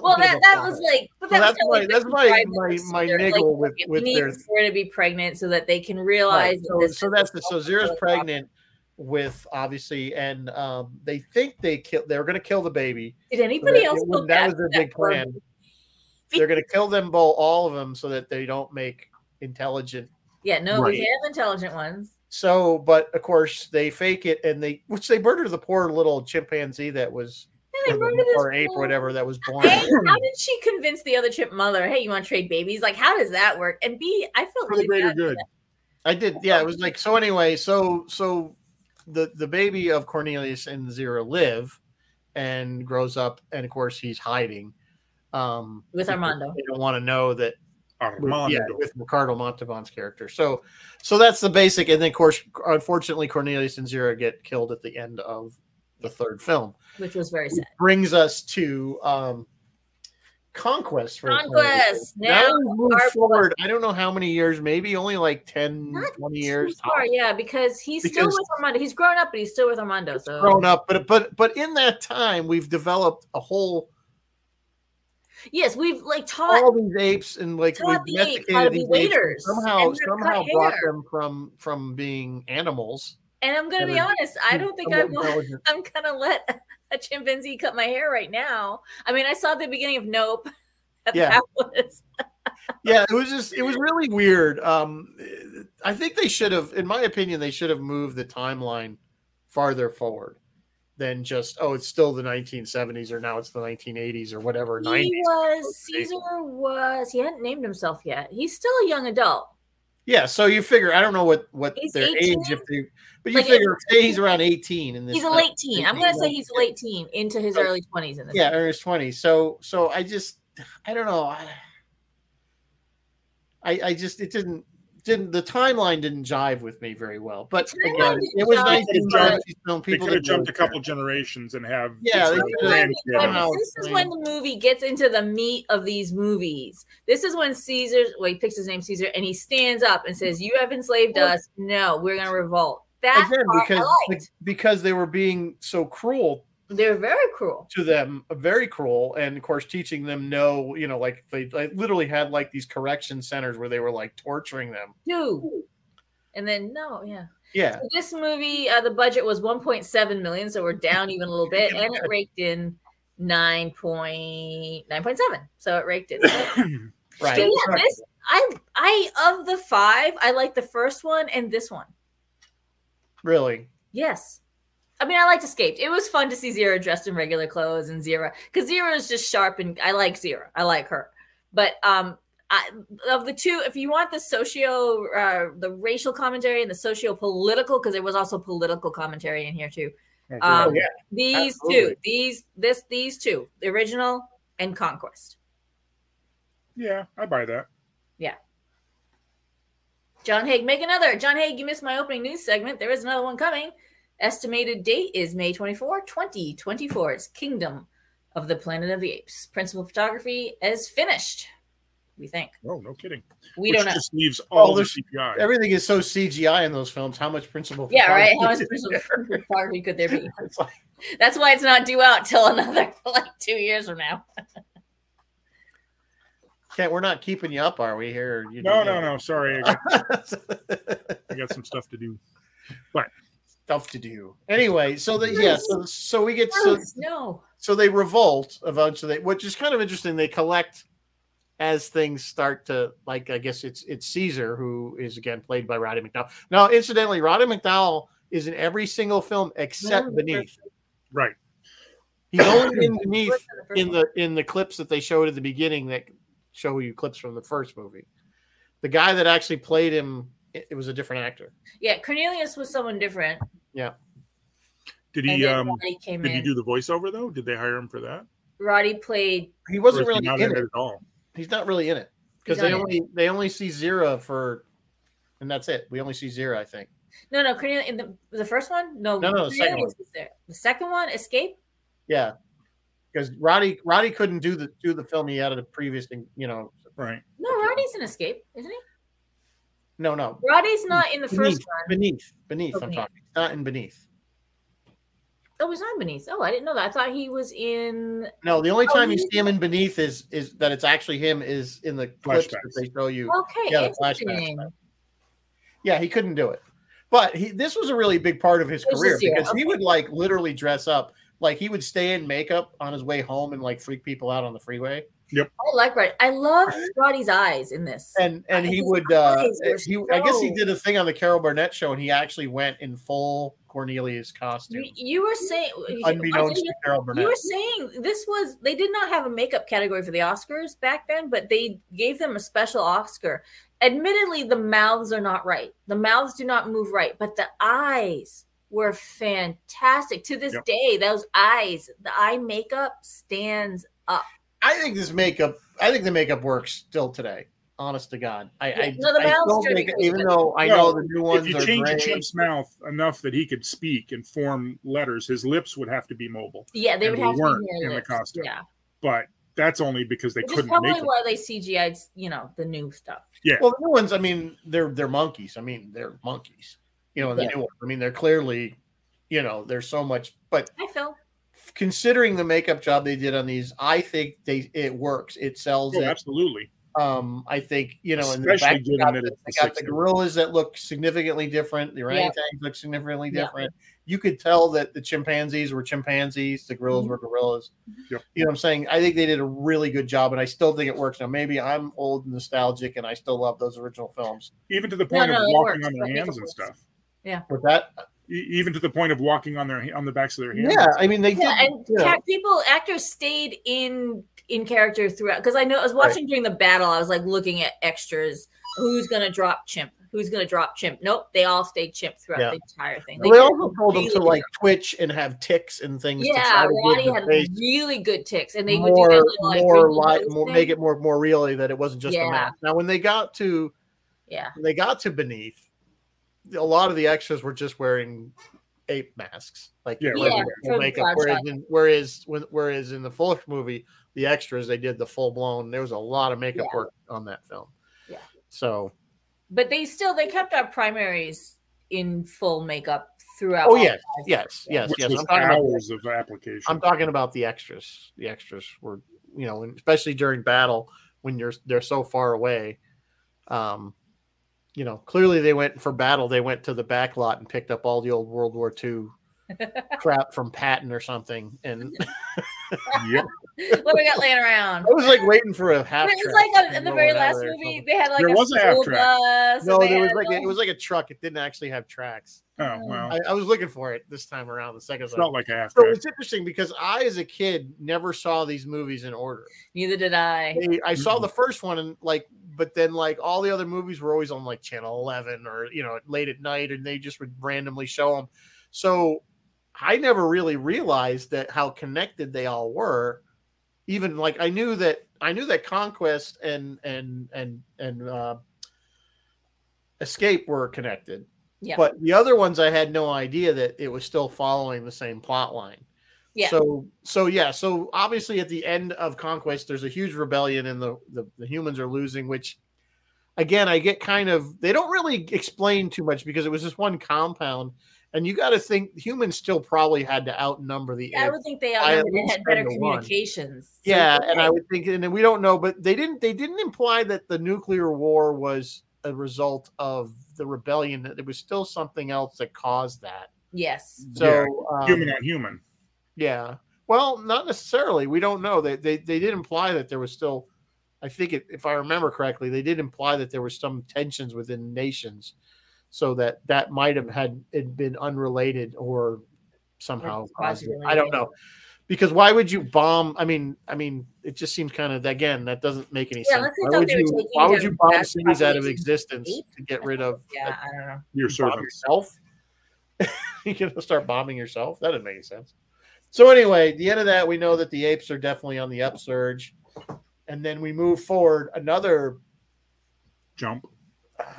Well, that that was like, but So that's, that's my- like that's my- private my- my procedure. niggle with- we with need their- her to be pregnant so that they can realize. Right. that So, this so that's the the, so culture Zira's of pregnant with obviously, and um, they think they kill. They're going to kill the baby. Did So anybody that- else? it feel was- that was their big poor plan. They're going to kill them both, all of them, so that they don't make intelligent. Yeah, no, Right. we have intelligent ones. So, but of course, they fake it, and they which they murder the poor little chimpanzee that was Yeah, or, murdered or ape or whatever that was born. Hey, how did she convince the other chip mother? Hey, you want to trade babies? Like, how does that work? And B, I felt For the really greater good. I did. Yeah, it was like so. Anyway, so so the the baby of Cornelius and Zira live and grows up, and of course he's hiding. Um, With Armando. they don't want to know that. With- Armando. Yeah, with Ricardo Montalban's character. So, so that's the basic, and then of course, unfortunately, Cornelius and Zira get killed at the end of the third film. which was very Which sad. brings us to um, Conquest. For Conquest. Now Now, we move our- forward. I don't know how many years, maybe only like 10, Not 20 years. far, tops. yeah, because he's still with Armando. He's grown up, but he's still with Armando. So grown up, but but but in that time, we've developed a whole yes, we've like taught. all these apes and like we've Taught the apes how to domesticated be waiters, Somehow, somehow brought hair. them from from being animals. and I'm gonna be honest, I don't think I want. I'm gonna let a chimpanzee cut my hair right now. I mean, I saw the beginning of Nope. Yeah. Was yeah, it was just it was really weird. Um, I think they should have, in my opinion, they should have moved the timeline farther forward than just oh, it's still the 1970s or now it's the 1980s or whatever. 90s. he was Caesar was he hadn't named himself yet. He's still a young adult. Yeah, so you figure I don't know what what He's their 18? age if they, but you Like, figure say he's around eighteen in this. He's a late teen. I'm gonna say he's a late teen into his So- early 20s in this. yeah, early twenties. So so I just I don't know. I, I I just it didn't didn't the timeline didn't jive with me very well. But again, it was nice to but see these They people could have jumped a couple cared. generations and have Yeah, they some could've- grandkids. Yeah. But this is when the movie gets into the meat of these movies. This is when Caesar, well, he picks his name Caesar, and he stands up and says, "You have enslaved us. No, we're gonna revolt." That Again, because I because they were being so cruel They're very cruel. to them very cruel and of course teaching them no you know like they, they literally had like these correction centers where they were like torturing them Dude. And then no, yeah. yeah So this movie, uh, the budget was 1.7 million, so we're down even a little bit, and it raked in 9.9.7. So it raked in. right So yeah, this I I of the five, I like the first one and this one. really Yes. I mean, I liked Escaped. It was fun to see Zira dressed in regular clothes and Zira because Zira is just sharp and I like Zira. I like her. But um, I, of the two, if you want the socio, uh, the racial commentary and the socio political, because there was also political commentary in here too. Oh, Um, great. yeah, these absolutely. two, these this these two, the original and Conquest. yeah, I buy that. Yeah. John Haig, make another. John Haig, you missed my opening news segment. There is another one coming. Estimated date is May 24, 2024. It's Kingdom of the Planet of the Apes. Principal photography is finished. We think. Oh, no kidding. We Which don't know. just leaves Well, all the there's- CGI. everything is so cgi in those films how much principal Yeah, right. How much principal photography could there be? Like, That's why it's not due out till another like two years from now. can't we're not keeping you up are we here You- no, no, no. Sorry, I got, I got some stuff to do. Stuff to do anyway so the yeah so, so we get so, no. so they revolt eventually, which is kind of interesting. They collect as things start to like. I guess it's it's Caesar who is again played by Roddy McDowall. Now, incidentally, Roddy McDowall is in every single film except No, Beneath. Right. He's only in Beneath in the in the clips that they showed at the beginning that show you clips from the first movie. The guy that actually played him, it, it was a different actor. Yeah, Cornelius was someone different. Yeah. Did he um came did in. he do the voiceover though? Did they hire him for that? Roddy played He wasn't is he really not in in it. it at all? He's not really in it because they not in only they only see Zira for, and that's it. We only see Zira, I think. No, no, Cornelius in the the first one. No, No, no, the second Cornelius was there. The second one, Escape. Yeah, because Roddy Roddy couldn't do the do the film he had at a previous, thing, you know. Right. No, Roddy's in Escape, isn't he? No, no, Roddy's not in the beneath, first one. beneath, beneath. Oh, I'm Beneath. talking, not in beneath. Oh, he's not Beneath. Oh, I didn't know that. I thought he was in. No, the only Oh, time you see him in beneath is is that it's actually him is in the clips that they show you. Okay, Yeah, the flashbacks. interesting. Yeah, he couldn't do it, but he this was a really big part of his It career just, yeah, because he would like literally dress up. Like he would stay in makeup on his way home and like freak people out on the freeway. I like Roddy. I love Roddy's eyes in this. and and he would uh were he i guess he did a thing on the carol burnett show and he actually went in full cornelius costume You, you were saying, unbeknownst to carol burnett you were saying this was they did not have a makeup category for the Oscars back then, but they gave them a special Oscar. Admittedly, the mouths are not right. The mouths do not move right, but the eyes were fantastic. To this Yep. day, those eyes, the eye makeup stands up. I think this makeup i think the makeup works still today honest to god i Yeah, I, no, the I mouth's still dirty think, even though i Well, know the new ones If you are change a great, chimp's mouth enough that he could speak and form letters, his lips would have to be mobile. Yeah, they would have to be in near the lips. costume. Yeah, But that's only because they which couldn't probably make why they CGI'd, you know, the new stuff. Yeah. well the new ones i mean they're they're monkeys i mean they're monkeys you know the Yeah. new ones i mean they're clearly you know there's so much but Hi, Phil. Considering the makeup job they did on these i think they it works it sells Oh, it absolutely. Um, I think you know, in the Especially back, they given got, that the, they got the gorillas that look significantly different. The orangutans look significantly Yeah. different. You could tell that the chimpanzees were chimpanzees, the gorillas Mhm. were gorillas. Yep. You know what I'm saying? I think they did a really good job, and I still think it works. Now, maybe I'm old and nostalgic, and I still love those original films. Even to the point no, of it walking works. on their hands and works. stuff. With that, Even to the point of walking on their on the backs of their hands. yeah, I mean, they Yeah, did. and you know, ca- people, actors stayed in in character throughout. Because I know I was watching during the battle, I was like looking at extras. Who's gonna drop chimp? who's going to drop chimp. Nope, they all stayed chimp throughout Yeah. the entire thing. Well, they also told them to like good. twitch and have ticks and things. Yeah, try to Ronnie had face really good ticks, and they would more, do that little, like, more, wrinkle li- more thing. make it more, more really that it wasn't just Yeah. a mask. Now, when they got to, Yeah, when they got to beneath, a lot of the extras were just wearing ape masks, like Yeah, Yeah, full makeup. Whereas, in, whereas, whereas in the full movie, the extras they did the full blown. There was a lot of makeup Yeah. work on that film. Yeah. So, but they still they kept our primaries in full makeup throughout. oh all yes, yes, yes, which yes. was I'm talking about hours of application. I'm talking about the extras. The extras were, you know, especially during battle when you're they're so far away. Um, you know, clearly they went for battle. They went to the back lot and picked up all the old World War II crap from Patton or something. And yep. what we got laying around? I was like waiting for a half. But it's track like on, in the very last movie, they had like There a was a half school track. bus. No, there was like a, it was like a truck. It didn't actually have tracks. Oh, oh. well, I, I was looking for it this time around. The second it's time. not like a half So it's interesting because I, as a kid, never saw these movies in order. Neither did I. They- I saw the first one and like, but then like all the other movies were always on like channel 11 or, you know, late at night and they just would randomly show them. So I never really realized that how connected they all were. Even like I knew that I knew that Conquest and, and, and, and, uh, Escape were connected. Yeah. But the other ones, I had no idea that it was still following the same plot line. Yeah. So so yeah. So obviously, at the end of Conquest, there's a huge rebellion, and the the, the humans are losing. Which, again, I get kind of they don't really explain too much because it was just one compound, and you got to think humans still probably had to outnumber the. I apes. would think they outnumbered and had better ten to one. communications. So Yeah, and I okay. would think, and we don't know, but they didn't. They didn't imply that the nuclear war was a result of the rebellion. That there was still something else that caused that. yes. So um, human on human. Yeah. Well, not necessarily. We don't know. They they they did imply that there was still. I think it, if I remember correctly, they did imply that there was some tensions within nations, so that that might have had it been unrelated or somehow positive. I don't know. Because why would you bomb? I mean, I mean, it just seems kind of again that doesn't make any Yeah, sense. Why would you? Why would you bomb cities out of existence apes? to get rid of? Yeah, I don't know. Your bomb servants. yourself. you gonna start bombing yourself? That doesn't make any sense. So anyway, the end of that, we know that the apes are definitely on the upsurge, and then we move forward another. Jump.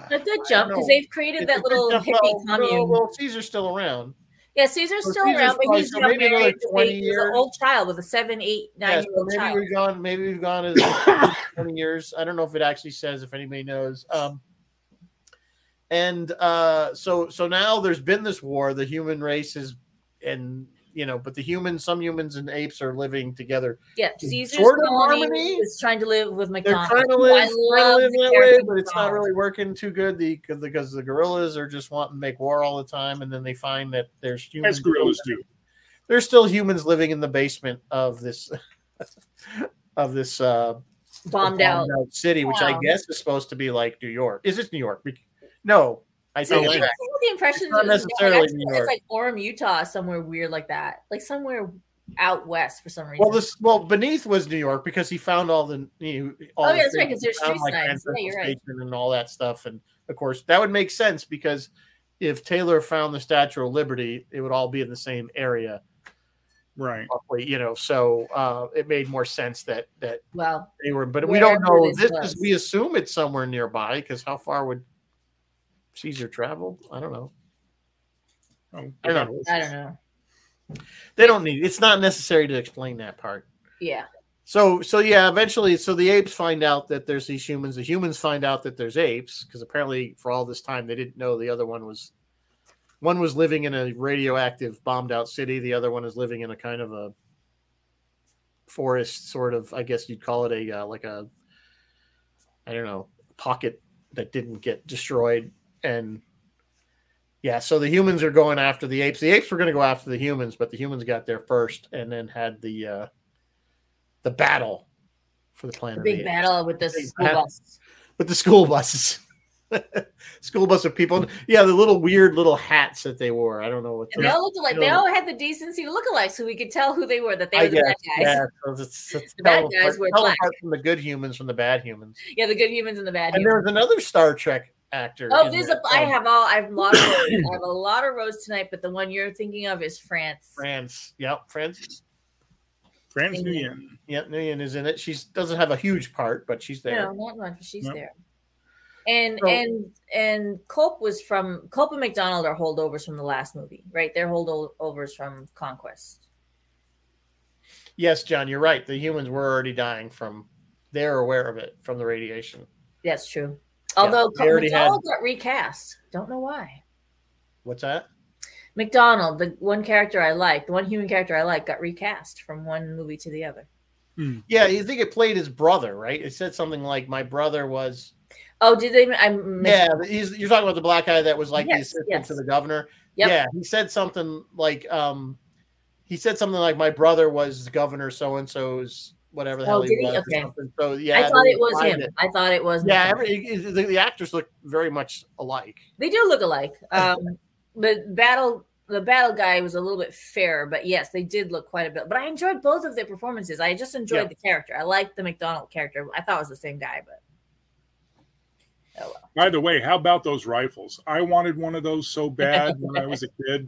A good jump because they've created It's that little jump. hippie Well, no, commune. well, Caesar's still around. yeah, Caesar's so still Caesar's around, but probably- he's so maybe married to 20 a- he's years. an old child with a seven, eight, nine Yeah, year so maybe child. we've gone. Maybe we've gone as twenty years. I don't know if it actually says. If anybody knows. Um, and uh, so so now there's been this war. The human race is, and you know, but the humans, some humans and apes are living together. Yeah, Caesar's sort of colony harmony. is trying to live with They're McDonald's. trying to live, I trying to love live that way, but it's not really working too good. The because the gorillas are just wanting to make war all the time, and then they find that there's humans. As gorillas do. There's still humans living in the basement of this of this uh, bombed out. city, which I guess is supposed to be like New York. Is this New York? No, I So think I the impression It's not that it's necessarily actually- New York. it's like Orem, Utah, somewhere weird like that, like somewhere out west for some reason. well, this well beneath was New York because he found all the you know, all Oh, the yeah, that's right, things. 'cause there's He found, street signs. Yeah, you're right. And all that stuff, and of course that would make sense because if Taylor found the Statue of Liberty, it would all be in the same area, Right. roughly, you know. So uh, it made more sense that that well, they were, but we don't know this this was. because we assume it's somewhere nearby. Because how far would Caesar traveled. I don't know. Oh, I don't know. I don't know. They don't need. It's not necessary to explain that part. Yeah, So so yeah, eventually, so the apes find out that there's these humans. The humans find out that there's apes because apparently for all this time they didn't know the other one was. One was living in a radioactive bombed out city. The other one is living in a kind of a forest, sort of. I guess you'd call it a uh, like a. I don't know pocket that didn't get destroyed, and yeah, so the humans are going after the apes. The apes were going to go after the humans, but the humans got there first, and then had the uh, the battle for the planet. the big the battle with the school battle. bus. with the school buses. school bus of people. Yeah, the little weird little hats that they wore. I don't know what. And they all looked like they all had the decency to look alike, so we could tell who they were. That they were I the guess, bad guys. yeah. So it's, it's The bad guys were black. from the good humans from the bad humans. Yeah, the good humans and the bad And there was another Star Trek actor. Oh, in there's a. I have all. I have a lot of. roads. I have a lot of roads tonight, but the one you're thinking of is France. France. Yep, France. France Nuyen. Nuyen. Yep, Nuyen is in it. She doesn't have a huge part, but she's there. No, not much. but She's No. there. And So- and and Kolp was from Kolp and McDonald are holdovers from the last movie, right? They're holdovers from Conquest. Yes, John, you're right. The humans were already dying from. They're aware of it from the radiation. That's true. Although they already had- McDonald got recast. Don't know why. What's that? McDonald, the one character I like, the one human character I like, got recast from one movie to the other. Yeah, you think it played his brother, right? It said something like, "My brother was." Oh, did they? I missed Yeah, he's, you're talking about the black guy that was like the assistant yes. to the governor. Yep. Yeah, he said something like, um, he said something like, "My brother was governor so and so's whatever the Oh, hell did he he? was." or Okay. So yeah, I thought it was him. it. I thought it was. Yeah, every, the, the actors look very much alike. They do look alike. Um, the battle, the battle guy was a little bit fair, but yes, they did look quite a bit. But I enjoyed both of their performances. I just enjoyed Yeah. the character. I liked the McDonald character. I thought it was the same guy, but oh well. By the way, how about those rifles? I wanted one of those so bad when I was a kid.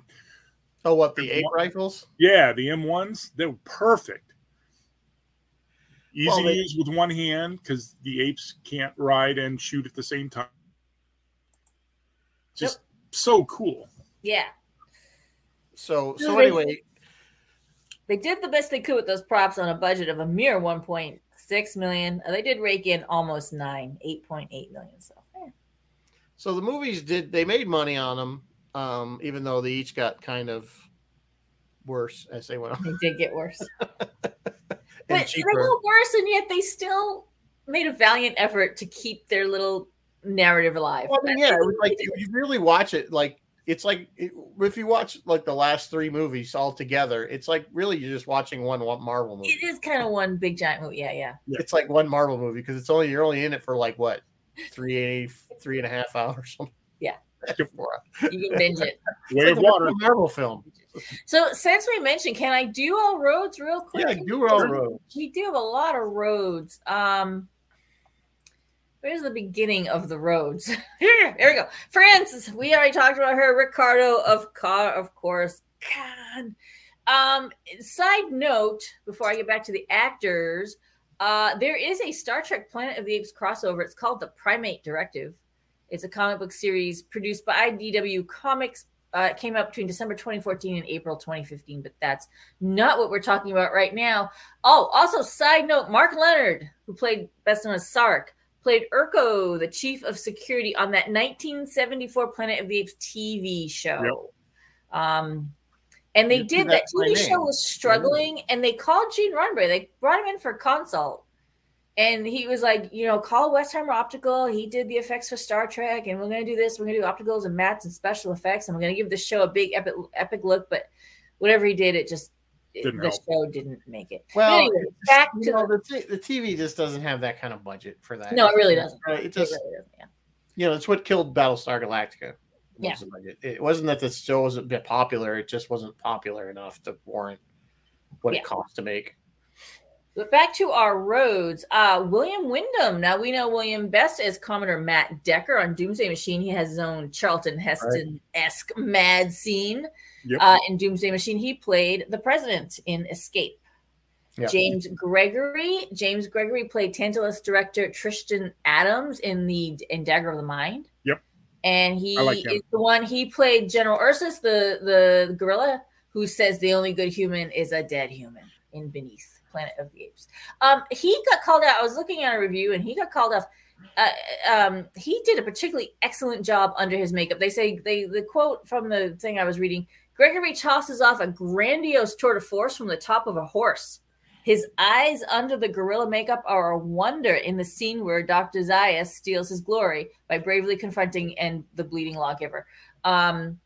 Oh, what the ape rifles? Yeah, the M1s, they were perfect. Easy Well, to use with one hand because the apes can't ride and shoot at the same time. Just so cool. Yeah, So so They- anyway, they did the best they could with those props on a budget of a mere 1.6 million. Uh, They did rake in almost nine, 8.8 million. So so the movies did they made money on them, um, even though they each got kind of worse as they went on. they did get worse. But they cheaper. got worse, and yet they still made a valiant effort to keep their little narrative alive. Well, I mean, yeah, it was like if you really watch it, like it's like if you watch like the last three movies all together, it's like really you're just watching one, one Marvel movie. it is kind of one big giant movie. Yeah, yeah. It's like one Marvel movie because it's only you're only in it for like what three three and a half hours. Yeah. Four- You can binge it. It's Way like of a water. Marvel film. So since we mentioned, can I do all roads real quick? Yeah, do all roads. We do have a lot of roads. Um, where's the beginning of the roads? Here, there we go. Francis, we already talked about her. Ricardo, of car, of course. God. Um, side note, before I get back to the actors, uh, there is a Star Trek Planet of the Apes crossover. It's called the Primate Directive. It's a comic book series produced by IDW Comics. Uh, it came out between December 2014 and April 2015, but that's not what we're talking about right now. Oh, also, side note Mark Lenard, who played best known as Sarek, played Urko, the chief of security on that 1974 Planet of the Apes TV show. Um, and they You- did that TV show was struggling, and they called Gene Roddenberry. They brought him in for a consult, and he was like, you know, call Westheimer Optical. He did the effects for Star Trek, and we're going to do this. We're going to do opticals and mats and special effects, and we're going to give the show a big epic, epic look. But whatever he did, it just Didn't the help. show didn't make it. Well, Anyway, back to know, the, t- the TV just doesn't have that kind of budget for that. No, it really doesn't. Right? It It just really doesn't, yeah. you know, it's what killed Battlestar Galactica. Yeah. It wasn't that the show wasn't a popular; it just wasn't popular enough to warrant what Yeah. it cost to make. But back to our roads. Uh, William Windom. Now we know William best as Commodore Matt Decker on Doomsday Machine. He has his own Charlton Heston esque mad scene. Yep. Uh, in Doomsday Machine, he played the president in Escape. Yeah. James Gregory. James Gregory played Tantalus director Tristan Adams in the in Dagger of the Mind. Yep. And he like is the one he played General Ursus, the the gorilla who says the only good human is a dead human in Beneath Planet of the Apes. Um, he got called out. I was looking at a review, and he got called off. Uh, um, he did a particularly excellent job under his makeup. They say they the quote from the thing I was reading. Gregory tosses off a grandiose tour de force from the top of a horse. His eyes under the gorilla makeup are a wonder in the scene where Dr. Zaius steals his glory by bravely confronting and the bleeding lawgiver. Um,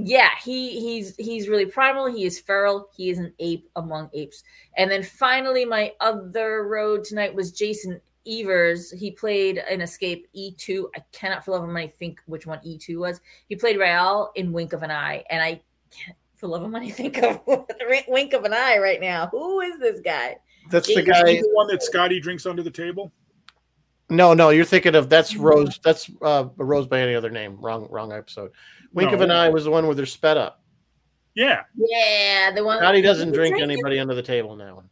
yeah, he he's he's really primal. He is feral. He is an ape among apes. And then finally, my other road tonight was Jason Evers. He played an Escape E2. I cannot for love of money think which one E2 was. He played Rael in Wink of an Eye, and I can't for love of money think of the wink of an eye right now. Who is this guy? That's the guy. The one that Scotty drinks under the table. No, no, you're thinking of that's Mhm. Rose. That's uh, Rose by any other name. Wrong, wrong episode. Wink of an eye was the one where they're sped up. Yeah. Yeah, the one. Patty doesn't drink you anybody under the table now.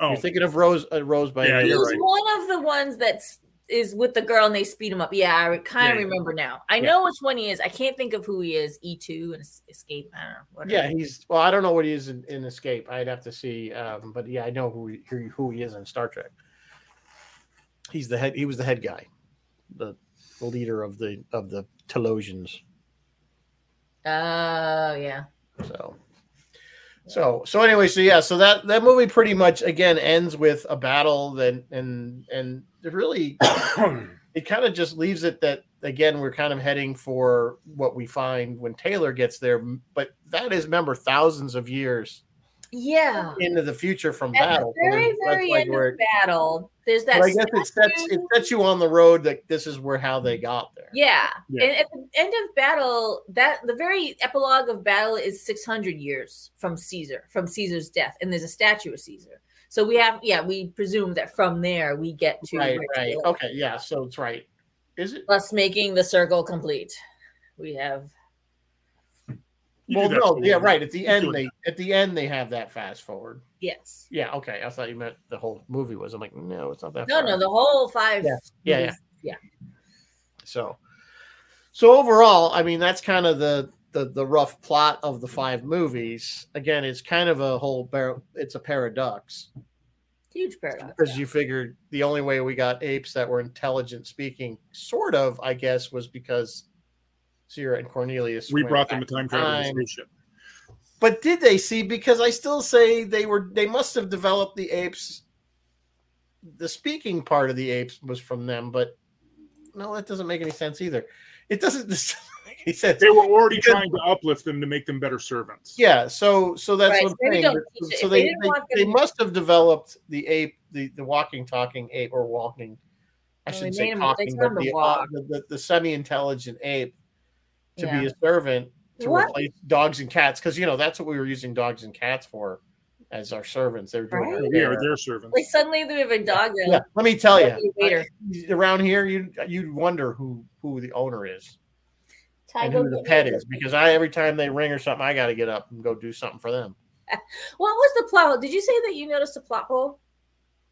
Oh, You're thinking of Rose, uh, Rose by Yeah, any He's you're right. one of the ones that's is with the girl and they speed him up. Yeah, I kind of Yeah, yeah. remember now. I Yeah. know which one he is. I can't think of who he is. E two and Escape. I don't know. Yeah, he's well. I don't know what he is in, in Escape. I'd have to see. Um, but yeah, I know who he, who- who he is in Star Trek. He's the head. He was the head guy, the, the leader of the of the Talosians. Oh yeah. So, so so anyway, so yeah, so that that movie pretty much again ends with a battle. Then and and it really it kind of just leaves it that again we're kind of heading for what we find when Taylor gets there. But that is remember thousands of years Yeah. into the future from At battle. very, that's very like end of battle, there's that. I guess it sets it sets you on the road that this is where how they got there. Yeah. Yeah. And at the end of battle, that the very epilogue of battle is 600 years from Caesar, from Caesar's death, and there's a statue of Caesar. So we have, yeah, we presume that from there we get to Right, right. Okay, yeah. So it's right. Is it? Thus making the circle complete. We have You well, no, for yeah, one. right. At the You end, do they at the end they have that fast forward. yes. Yeah, okay. I thought you meant the whole movie was. I'm like, no, it's not that. No, far. no, the whole five. Yeah, yeah, movies- yeah. So, so overall, I mean, that's kind of the the the rough plot of the five movies. Again, it's kind of a whole. bar- It's a paradox Huge paradox. because you figured the only way we got apes that were intelligent speaking, sort of, I guess, was because Zira and Cornelius. we brought them a time travel spaceship. But did they see? Because I still say they were. They must have developed the apes. The speaking part of the apes was from them, but no, that doesn't make any sense either. It doesn't. This doesn't make any sense. They were already Because- trying to uplift them to make them better servants. Yeah, so so that's Right, what I'm saying. don't teach. So they they they, they to- must have developed the ape, the the walking, talking ape, or walking. I Well, shouldn't say made 'em- they talking, but them to the, uh, walk. the, the the semi-intelligent ape to Yeah. be a servant to What? replace dogs and cats because you know that's what we were using dogs and cats for as our servants. They were doing Right. They are their servants. Like suddenly we have a dog there. Yeah, let me tell you, a waiter. around here, you you'd wonder who who the owner is Ty, and who the pet is because I every time they ring or something, I got to get up and go do something for them. What was the plot hole? Did you say that you noticed a plot hole?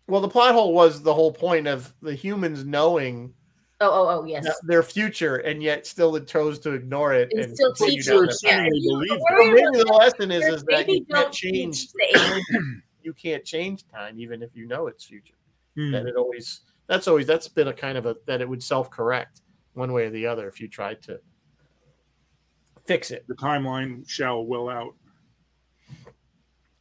Well, the plot hole was the whole point of the humans knowing Oh, oh, oh, yes. that their future and yet still it chose to ignore it And and still teach you. Yeah, path. seemingly you- believe the. Well, maybe the lesson is is that you can't change the time. you can't change time even if you know it's future. Hmm. That it always that's always that's been a kind of a that it would self correct one way or the other if you tried to fix it, The timeline shall will out.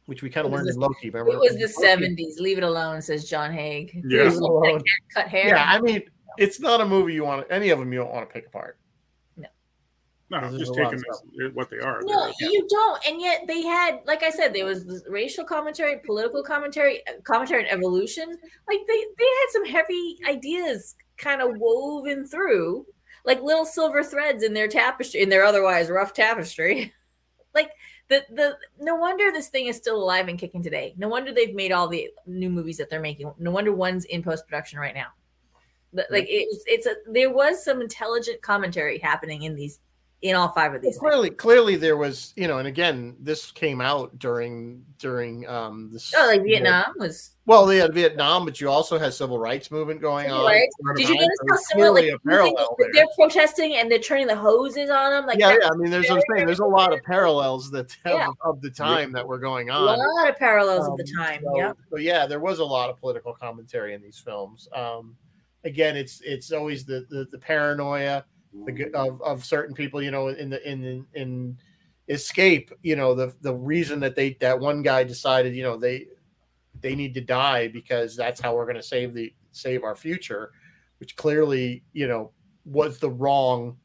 which we kind of was learned in the- Loki. Remember? It was the Loki- seventies. Leave it alone, says John Haig. Yeah. Leave it alone. Cut hair. Yeah, I mean, it's not a movie you want. Any of them you don't want to pick apart. No, This just a lot taking this, what they are. No, They're- you don't. And yet they had, like I said, there was racial commentary, political commentary, uh, commentary on evolution. Like they they had some heavy ideas kind of woven through, like little silver threads in their tapestry, in their otherwise rough tapestry. like the the no wonder this thing is still alive and kicking today. No wonder they've made all the new movies that they're making. No wonder one's in post production right now. But, Like it's it's a there was some intelligent commentary happening in these in all five of Well, these. things. clearly, clearly there was, you know, and again, this came out during during um this. Oh, like Vietnam was. Well, they had Vietnam, but you also had civil rights movement going Civil on. rights. Did you notice how similar? Like Clearly a parallel there. they're protesting and they're turning the hoses on them. Like yeah, yeah. I mean, there's what I'm saying. There's a lot of parallels that Yeah. of, of the time that were going on. a lot of parallels of the Um, time. So, yeah. so yeah, there was a lot of political commentary in these films. Um, again, it's it's always the the, the paranoia the, of of certain people. You know, in the in in escape. You know, the the reason that they that one guy decided, you know, they they need to die because that's how we're going to save the save our future, which clearly you know was the wrong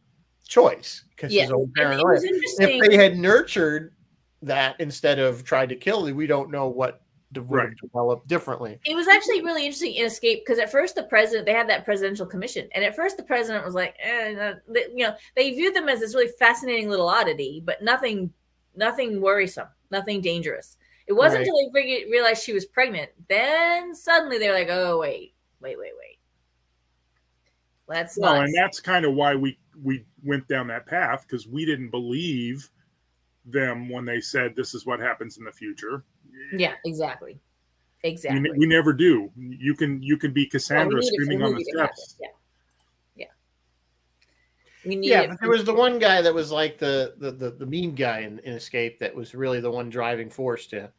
choice because Yeah. his own paranoia if they had nurtured that instead of tried to kill it, we don't know what de- would have Right. developed differently. it was actually really interesting in Escape because at first the president they had that presidential commission, and at first the president was like, eh, you know, they viewed them as this really fascinating little oddity, but nothing, nothing worrisome, nothing dangerous. It wasn't Right. until they realized she was pregnant, then suddenly they were like, oh wait, wait, wait, wait. Let's Well, not. and that's kind of why we we went down that path because we didn't believe them when they said this is what happens in the future. Yeah, exactly. Exactly. ne- we never do. You can you can be Well, we Cassandra need screaming on the movie to happen. steps. Yeah. Yeah. We need Yeah, it but there was the one guy that was like the the the, the mean guy in, in Escape that was really the one driving force to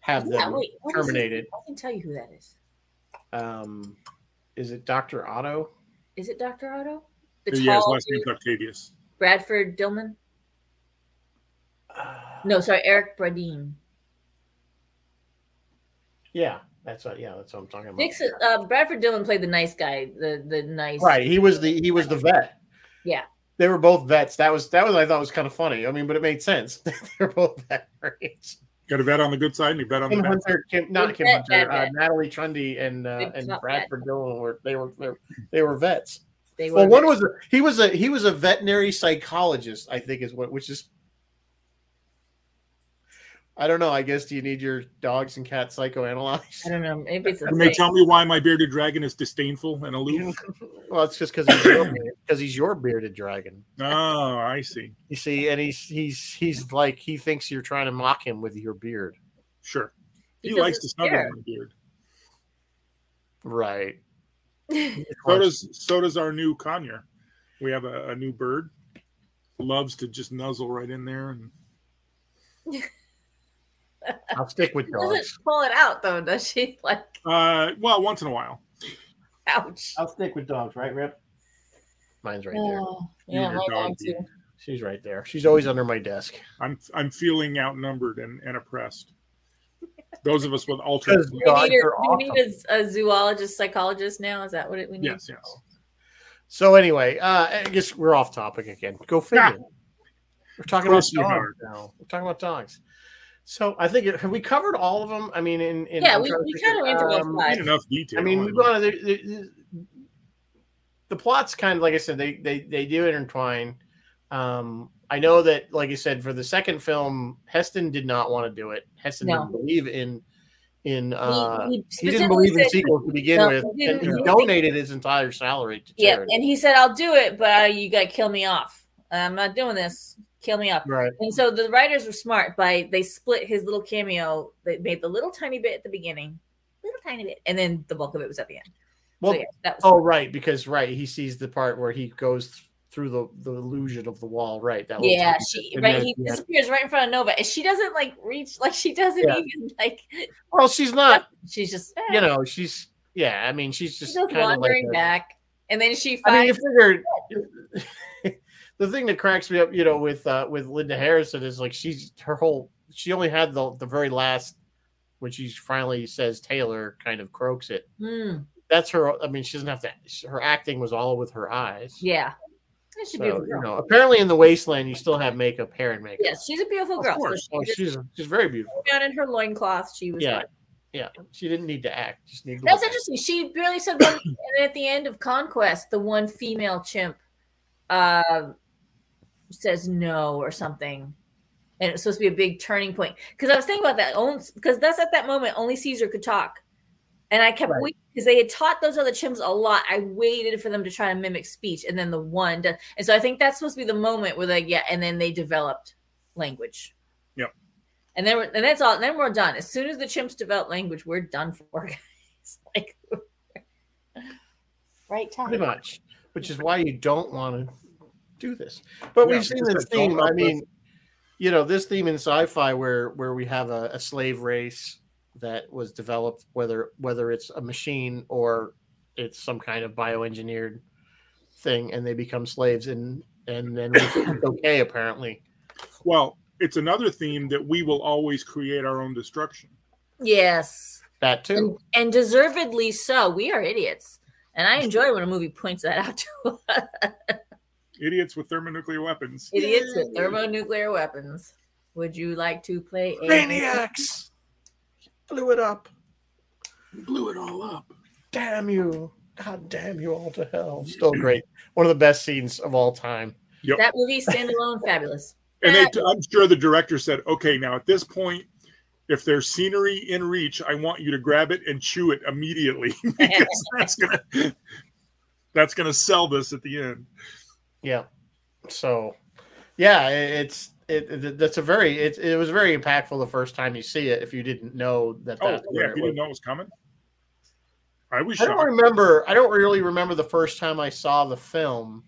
have Yeah, them wait, what is his- terminated. I can tell you who that is. Um, is it Doctor Otto? Is it Dr. Otto? The Yeah, his last name's Octavius. Bradford Dillman? Uh, No, sorry, Eric Braeden. Yeah, that's what. Yeah, that's what I'm talking about. Dixon, uh, Bradford Dillman played the nice guy, the the nice. Right, he was the he was the vet. Yeah. They were both vets. That was that was I thought was kind of funny. I mean, but it made sense. they were both veterans. Got a vet on the good side and a vet on the Kim bad. Hunter, Kim, not Good Kim vet, Hunter, bad uh. Natalie Trundy and uh, and cop, bad Bradford Dillon were they were they were, they were vets. They Well, were one was a, he was a he was a veterinary psychologist, I think is what, which is. I don't know. I guess do you need your dogs and cats psychoanalyzed? I don't know. Maybe it's a Can they thing. tell me why my bearded dragon is disdainful and aloof? well, it's just because he's your because he's your bearded dragon. oh, I see. You see, and he's he's he's like he thinks you're trying to mock him with your beard, Sure. He Because likes to snuggle fair. my beard. right? So does so does our new conure. We have a, a new bird. Loves to just nuzzle right in there and I'll stick with dogs. She doesn't pull it out though, does she? Like, uh well once in a while. ouch. I'll stick with dogs, right, Rip? Mine's right there. Oh, You yeah, my dog dog too. She's right there. She's always under my desk. I'm I'm feeling outnumbered and, and oppressed. Those of us with ultra Because Do dogs we need, are a, do we need a, a zoologist, psychologist now? Is that what it, we need? yes, yes. So anyway, uh, I guess we're off topic again. Go figure. We're talking Of about dogs now. We're talking about dogs. So I think have we covered all of them? I mean, in, in Yeah, I'm we- we kinda of, went through um, enough detail. I mean, we've gone. The, the, the plot's kind of like I said. They they they do intertwine. Um, I know that, like I said, for the second film, Heston did not want to do it. Heston No. didn't believe in in. Uh, he, he, he didn't specifically believe in sequels to begin No, with, he and didn't. he donated his entire salary to Yeah, and he said, "I'll do it, but uh, you got to kill me off. I'm not doing this. Kill me off." right. And so the writers were smart by they split his little cameo. They made the little tiny bit at the beginning, little tiny bit, and then the bulk of it was at the end. Well, so yeah, Oh, right, because right, he sees the part where he goes through the, the illusion of the wall. Right, that yeah, she. Right. then- He yeah. disappears right in front of Nova, and she doesn't like reach. Like she doesn't Yeah. even like. Well, she's not. She's just eh, You know, she's yeah. I mean, she's just goes kind of like. wandering a- back, and then she I mean, you finds. figured the thing that cracks me up, you know, with uh, with Linda Harrison is like she's her whole. She only had the the very last when she finally says Taylor kind of croaks it. Hmm, That's her. I mean, she doesn't have to. Her acting was all with her eyes. yeah, So, you know, apparently in the wasteland, you still have makeup, hair, and makeup. Yes, she's a beautiful girl. Of course. So Oh, she just she's she's very beautiful. down in her loincloth. She was Yeah. Yeah, she didn't need to act. Just need. That's interesting. She barely said one. and at the end of Conquest, the one female chimp uh, says no or something. And it's supposed to be a big turning point. Because I was thinking about that. Because that's at that moment, only Caesar could talk. And I kept Right. waiting because they had taught those other chimps a lot. I waited for them to try to mimic speech. And then the one. Does, and so I think that's supposed to be the moment where, like, yeah. And then they developed language. Yep. And then, we're, and that's all. And then we're done. As soon as the chimps develop language, we're done for, guys. like, right time. pretty much, which is why you don't want to do this. But Yeah, we've seen this theme. I help mean, you know, this theme in sci-fi where where we have a, a slave race that was developed, whether whether it's a machine or it's some kind of bioengineered thing, and they become slaves, and and then it's okay apparently. Well, it's another theme that we will always create our own destruction. Yes. That too. And, and deservedly so. We are idiots. And I enjoy when a movie points that out to us. Idiots with thermonuclear weapons. idiots with thermonuclear weapons. Would you like to play a Maniacs blew it up. Blew it all up. Damn you! God damn you all to hell! Still great. One of the best scenes of all time. That movie standalone fabulous. And they, I'm sure the director said, okay, now at this point, if there's scenery in reach, I want you to grab it and chew it immediately because that's gonna that's gonna sell this at the end. Yeah. So, yeah, it's it, it that's a very it, it was very impactful the first time you see it if you didn't know that. Oh that yeah, if you didn't know it was coming. I was. I don't remember. I don't really remember the first time I saw the film.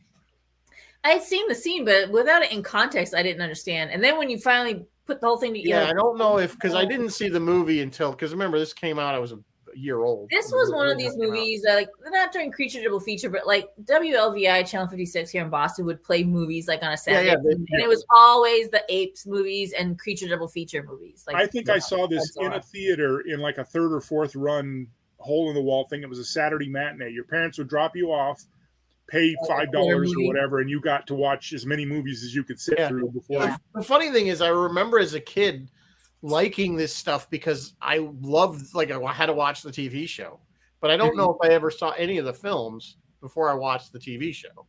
I had seen the scene, but without it in context, I didn't understand. And then when you finally put the whole thing together, Yeah, I don't know if because I oh. didn't see the movie until because remember this came out. I was a year old. This was one of these movies that, like, not during Creature Double Feature, but like WLVI Channel 56 here in Boston would play movies like on a Saturday. yeah, they- and it was always the Apes movies and Creature Double Feature movies. Like I think I saw this in a theater in like a third or fourth run hole in the wall thing. It was a Saturday matinee. Your parents would drop you off, pay five dollars or whatever, and you got to watch as many movies as you could sit Yeah. through before. Yeah. The funny thing is, I remember as a kid liking this stuff because I loved like I had to watch the TV show, but I don't know if I ever saw any of the films before I watched the TV show.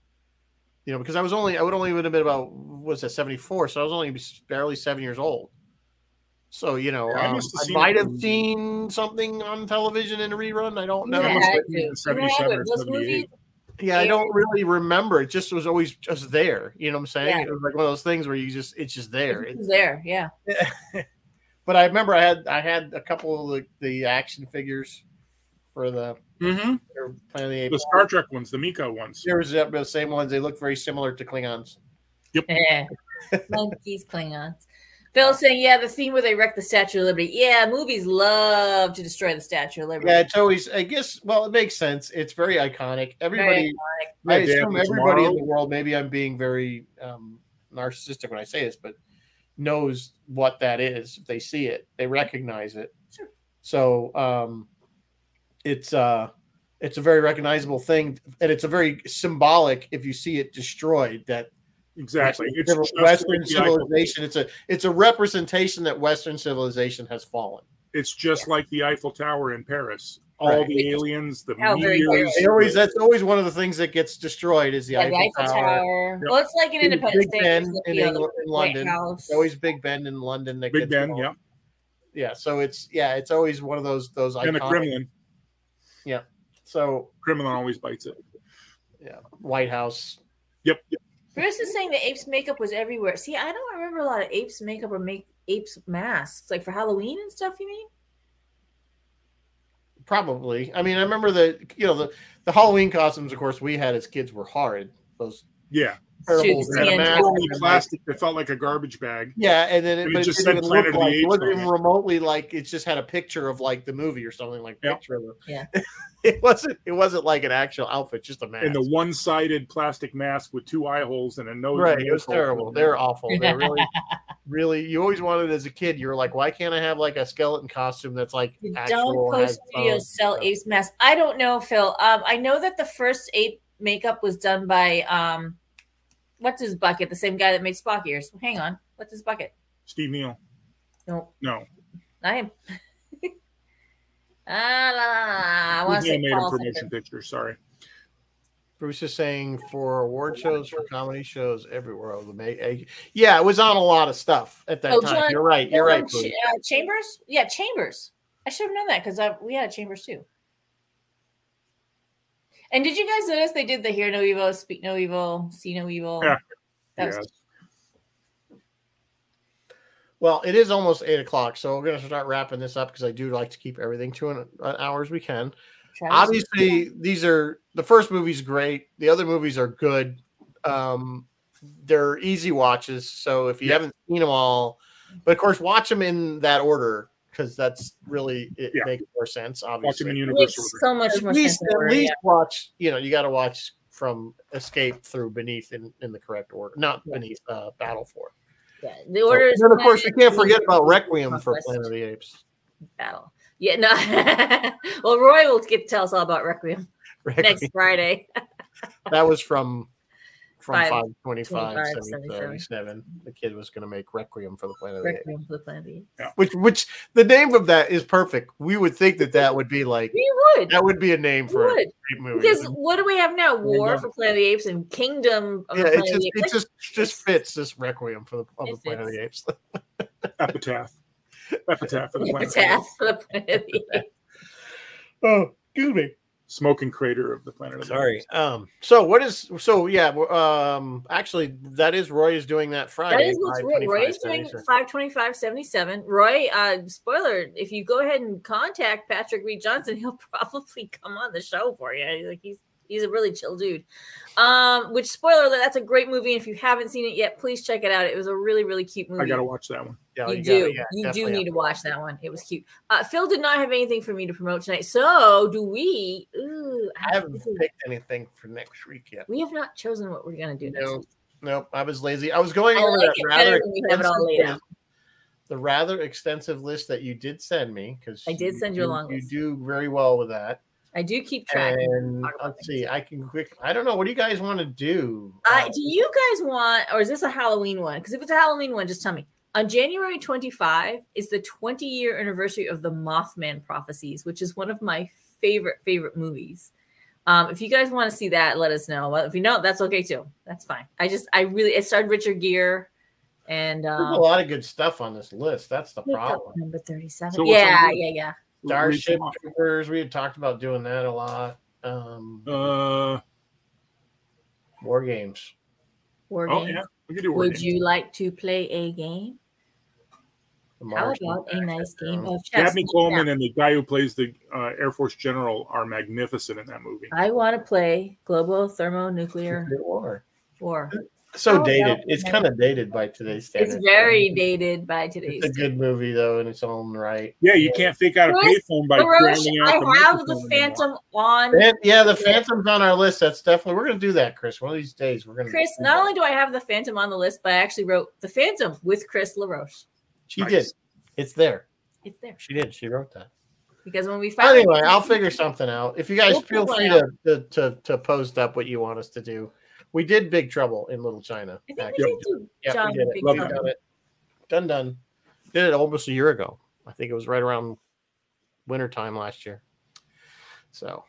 You know, because I was only I would only would have been about what was that seventy four, so I was only barely seven years old. So you know, Yeah, I um, must I might have when- seen something on television in a rerun. I don't know. Yeah, must I do. You know, 77 or those 78. movies, Yeah, I don't really remember. It just was always just there. You know what I'm saying? Yeah. It was like one of those things where you just it's just there. it It's there, yeah. but I remember I had I had a couple of the, the action figures for the Mm-hmm. Planet of the The Star Trek ones, the Mego ones. There was the the same ones. They look very similar to Klingons. Yeah. Monkeys, Klingons. Phil saying, yeah, the theme where they wreck the Statue of Liberty. Yeah, movies love to destroy the Statue of Liberty. Yeah, it's always. I guess. Well, it makes sense. It's very iconic. Everybody. Yeah, I assume After everybody in the world. Maybe I'm being very um, narcissistic when I say this, but knows what that is. If they see it, they recognize it. Sure. So um, it's uh, it's a very recognizable thing, and it's a very symbolic. If you see it destroyed, that Exactly. It's Civil- Western like civilization. It's a it's a representation that Western civilization has fallen. it's just like the Eiffel Tower in Paris. All Right. the aliens, the How meteors. They always that's always one of the things that gets destroyed is the, Yeah, Eiffel, the Eiffel Tower. Tower. Yep. Well, it's like an Big- Independence Big Ben there's, in England- in London. House. It's always Big Ben in London that Big gets Ben, yeah. yeah. So it's yeah, it's always one of those those And the iconic. Kremlin. So Kremlin always bites it. yeah, White House. Yep. yep. Bruce is saying the apes makeup was everywhere. See, I don't remember a lot of apes makeup or make apes masks, like for Halloween and stuff. You mean? Probably. I mean, I remember the you know the the Halloween costumes. Of course, we had as kids were horrid. Those Yeah. Terrible Shoot, kind of sand masks jacket. Only and, like, plastic that felt like a garbage bag. Yeah, and then it, And it but it just didn't said even Planet look of the like it wasn't even remotely like it just had a picture of like the movie or something like Yep. picture of it. Yeah. it wasn't it wasn't like an actual outfit, just a mask. And the one-sided plastic mask with two eye holes and a nose. right, it was terrible. They're awful. They're really, really. You always wanted as a kid. You were like, why can't I have like a skeleton costume that's like The actual? Down has Post Studios bones? sell apes masks. I don't know, Phil. Um, I know that the first ape makeup was done by um, what's his bucket? The same guy that made Spock ears. Hang on, what's his bucket? Steve Neal. No, No. not him. ah, la, la, la, la. I want to Neal say made a Paul promotion something. picture. Sorry. Bruce is saying for award shows, for comedy shows, everywhere. Oh, the May, eh, yeah, it was on a lot of stuff at that Oh, time. John- you're right. You're right. Bruce. Ch- uh, Chambers? Yeah, Chambers. I should have known that because we had a Chambers too. And did you guys notice they did the hear no evil, speak no evil, see no evil? Yeah. That was- Well, it is almost eight o'clock, so we're going to start wrapping this up because I do like to keep everything to an, an hour as we can. Travis- Obviously, these are the first movie's great. The other movies are good. Um, they're easy watches, so if you Yeah. haven't seen them all, but of course, watch them in that order because that's really it Yeah. makes more sense. Watch Obviously, him in It order. so much at more least sense. at order, least watch. You know, you got to watch from Escape through Beneath in, in the correct order, not Beneath uh, Battle for. yeah. Yeah, The order is and of course, we can't forget about Requiem for Planet of the Apes. Battle. Yeah, no. well, Roy will get to tell us all about Requiem Requiem. next Friday. That was from from Five- 525 25, 77. 77. The kid was going to make Requiem for the Planet of the Apes. Requiem for the Planet of the Apes. Which which the name of that is perfect. We would think that that would be like We would. that would be a name We for a great movie. Because what do we have now? War for Planet of the Apes and Kingdom of yeah, the it Planet of just the it Apes. just just fits this Requiem for the of the Planet of the Apes. Epitaph. Epitaph for the planet. of the Epitaph Apes. for the Planet of the Apes. Oh, excuse me. Smoking crater of the planet. Sorry. Um. So what is? So yeah. Um. Actually, that is Roy is doing that Friday. That is what's Roy, 5:25, Roy is doing 77. 52577. Roy, uh, spoiler, if you go ahead and contact Patrick Read Johnson, he'll probably come on the show for you. Like he's he's a really chill dude. Um, which spoiler alert, that's a great movie. And if you haven't seen it yet, please check it out. It was a really, really cute movie. I gotta watch that one. Yeah, you, gotta- do. yeah, you do need have to watch that one. It was cute. Uh, Phil did not have anything for me to promote tonight. So do we? Ooh, I haven't picked anything for next week yet. we have not chosen what we're gonna do next No, week. nope. I was lazy. I was going I over like that rather we have it all laid extensive out. the rather extensive list that you did send me because I did send you a long You list. do very well with that. I do keep track. And let's see, I can quick. I don't know. What do you guys want to do? Uh, Uh, do you guys want, or is this a Halloween one? Because if it's a Halloween one, just tell me. On January 25 is the 20 year anniversary of the Mothman Prophecies, which is one of my favorite, favorite movies. Um, if you guys want to see that, let us know. Well, if you don't, that's okay too. That's fine. I just, I really, it starred Richard Gere and There's a um, lot of good stuff on this list. That's the problem. number 37. So yeah, yeah, yeah. Starship Read Troopers. We had talked about doing that a lot. Um. Uh, war games. War oh games. yeah, we could do. War Would games. you like to play a game? The How about a nice game of chess? Dabney Coleman and the guy who plays the uh, Air Force general are magnificent in that movie. I want to play global thermonuclear war. war. So oh, How dated. about It's a- kind of dated by today's standards. It's very dated by today's. It's a good movie though in its own right. Yeah, you can't fake out a payphone by LaRoche, drowning out I the have the microphone anymore. Phantom on. And, yeah, the Phantom's on our list. That's definitely we're gonna do that, Chris. One of these days we're gonna. Chris, do not that. only do I have the Phantom on the list, but I actually wrote the Phantom with Chris LaRoche. she Nice. did. It's there. It's there She did. She wrote that. because when we finally Anyway, I'll figure something out. If you guys We'll feel free to, to to to post up what you want us to do. We did Big Trouble in Little China. I think actually. we did do Yeah, John we did it. Big Love Trouble. done it. Done done. Did it almost a year ago. I think it was right around wintertime last year. So,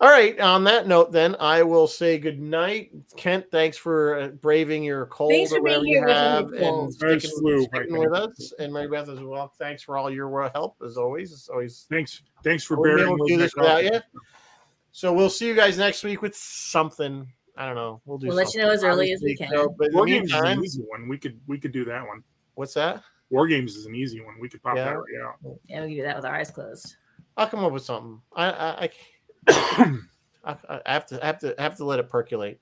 all right. On that note, then I will say good night, Kent. Thanks for uh, braving your cold Thanks or for being whatever here you with me have with and cold. sticking, sticking I with think. us. And Mary Beth as well. Thanks for all your help as always. It's always Thanks, thanks for we won't bearing do with this without you. So we'll see you guys next week with something. I don't know. We'll do. We'll let you know as early as we can. So, but War games is an easy one. We could we could do that one. what's that? War games is an easy one. We could pop Yeah. that right out. Yeah, we can do that with our eyes closed. I'll come up with something. I I, I, I, I have to have to have to let it percolate.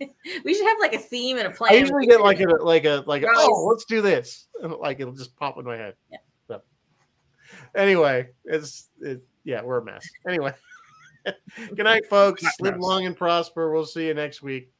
We should have like a theme and a plan. I usually get like a like a like a, oh let's do this and like it'll just pop in my head. Yeah. So, anyway, it's it, yeah we're a mess. Anyway, good night, folks. Live long and prosper. We'll see you next week.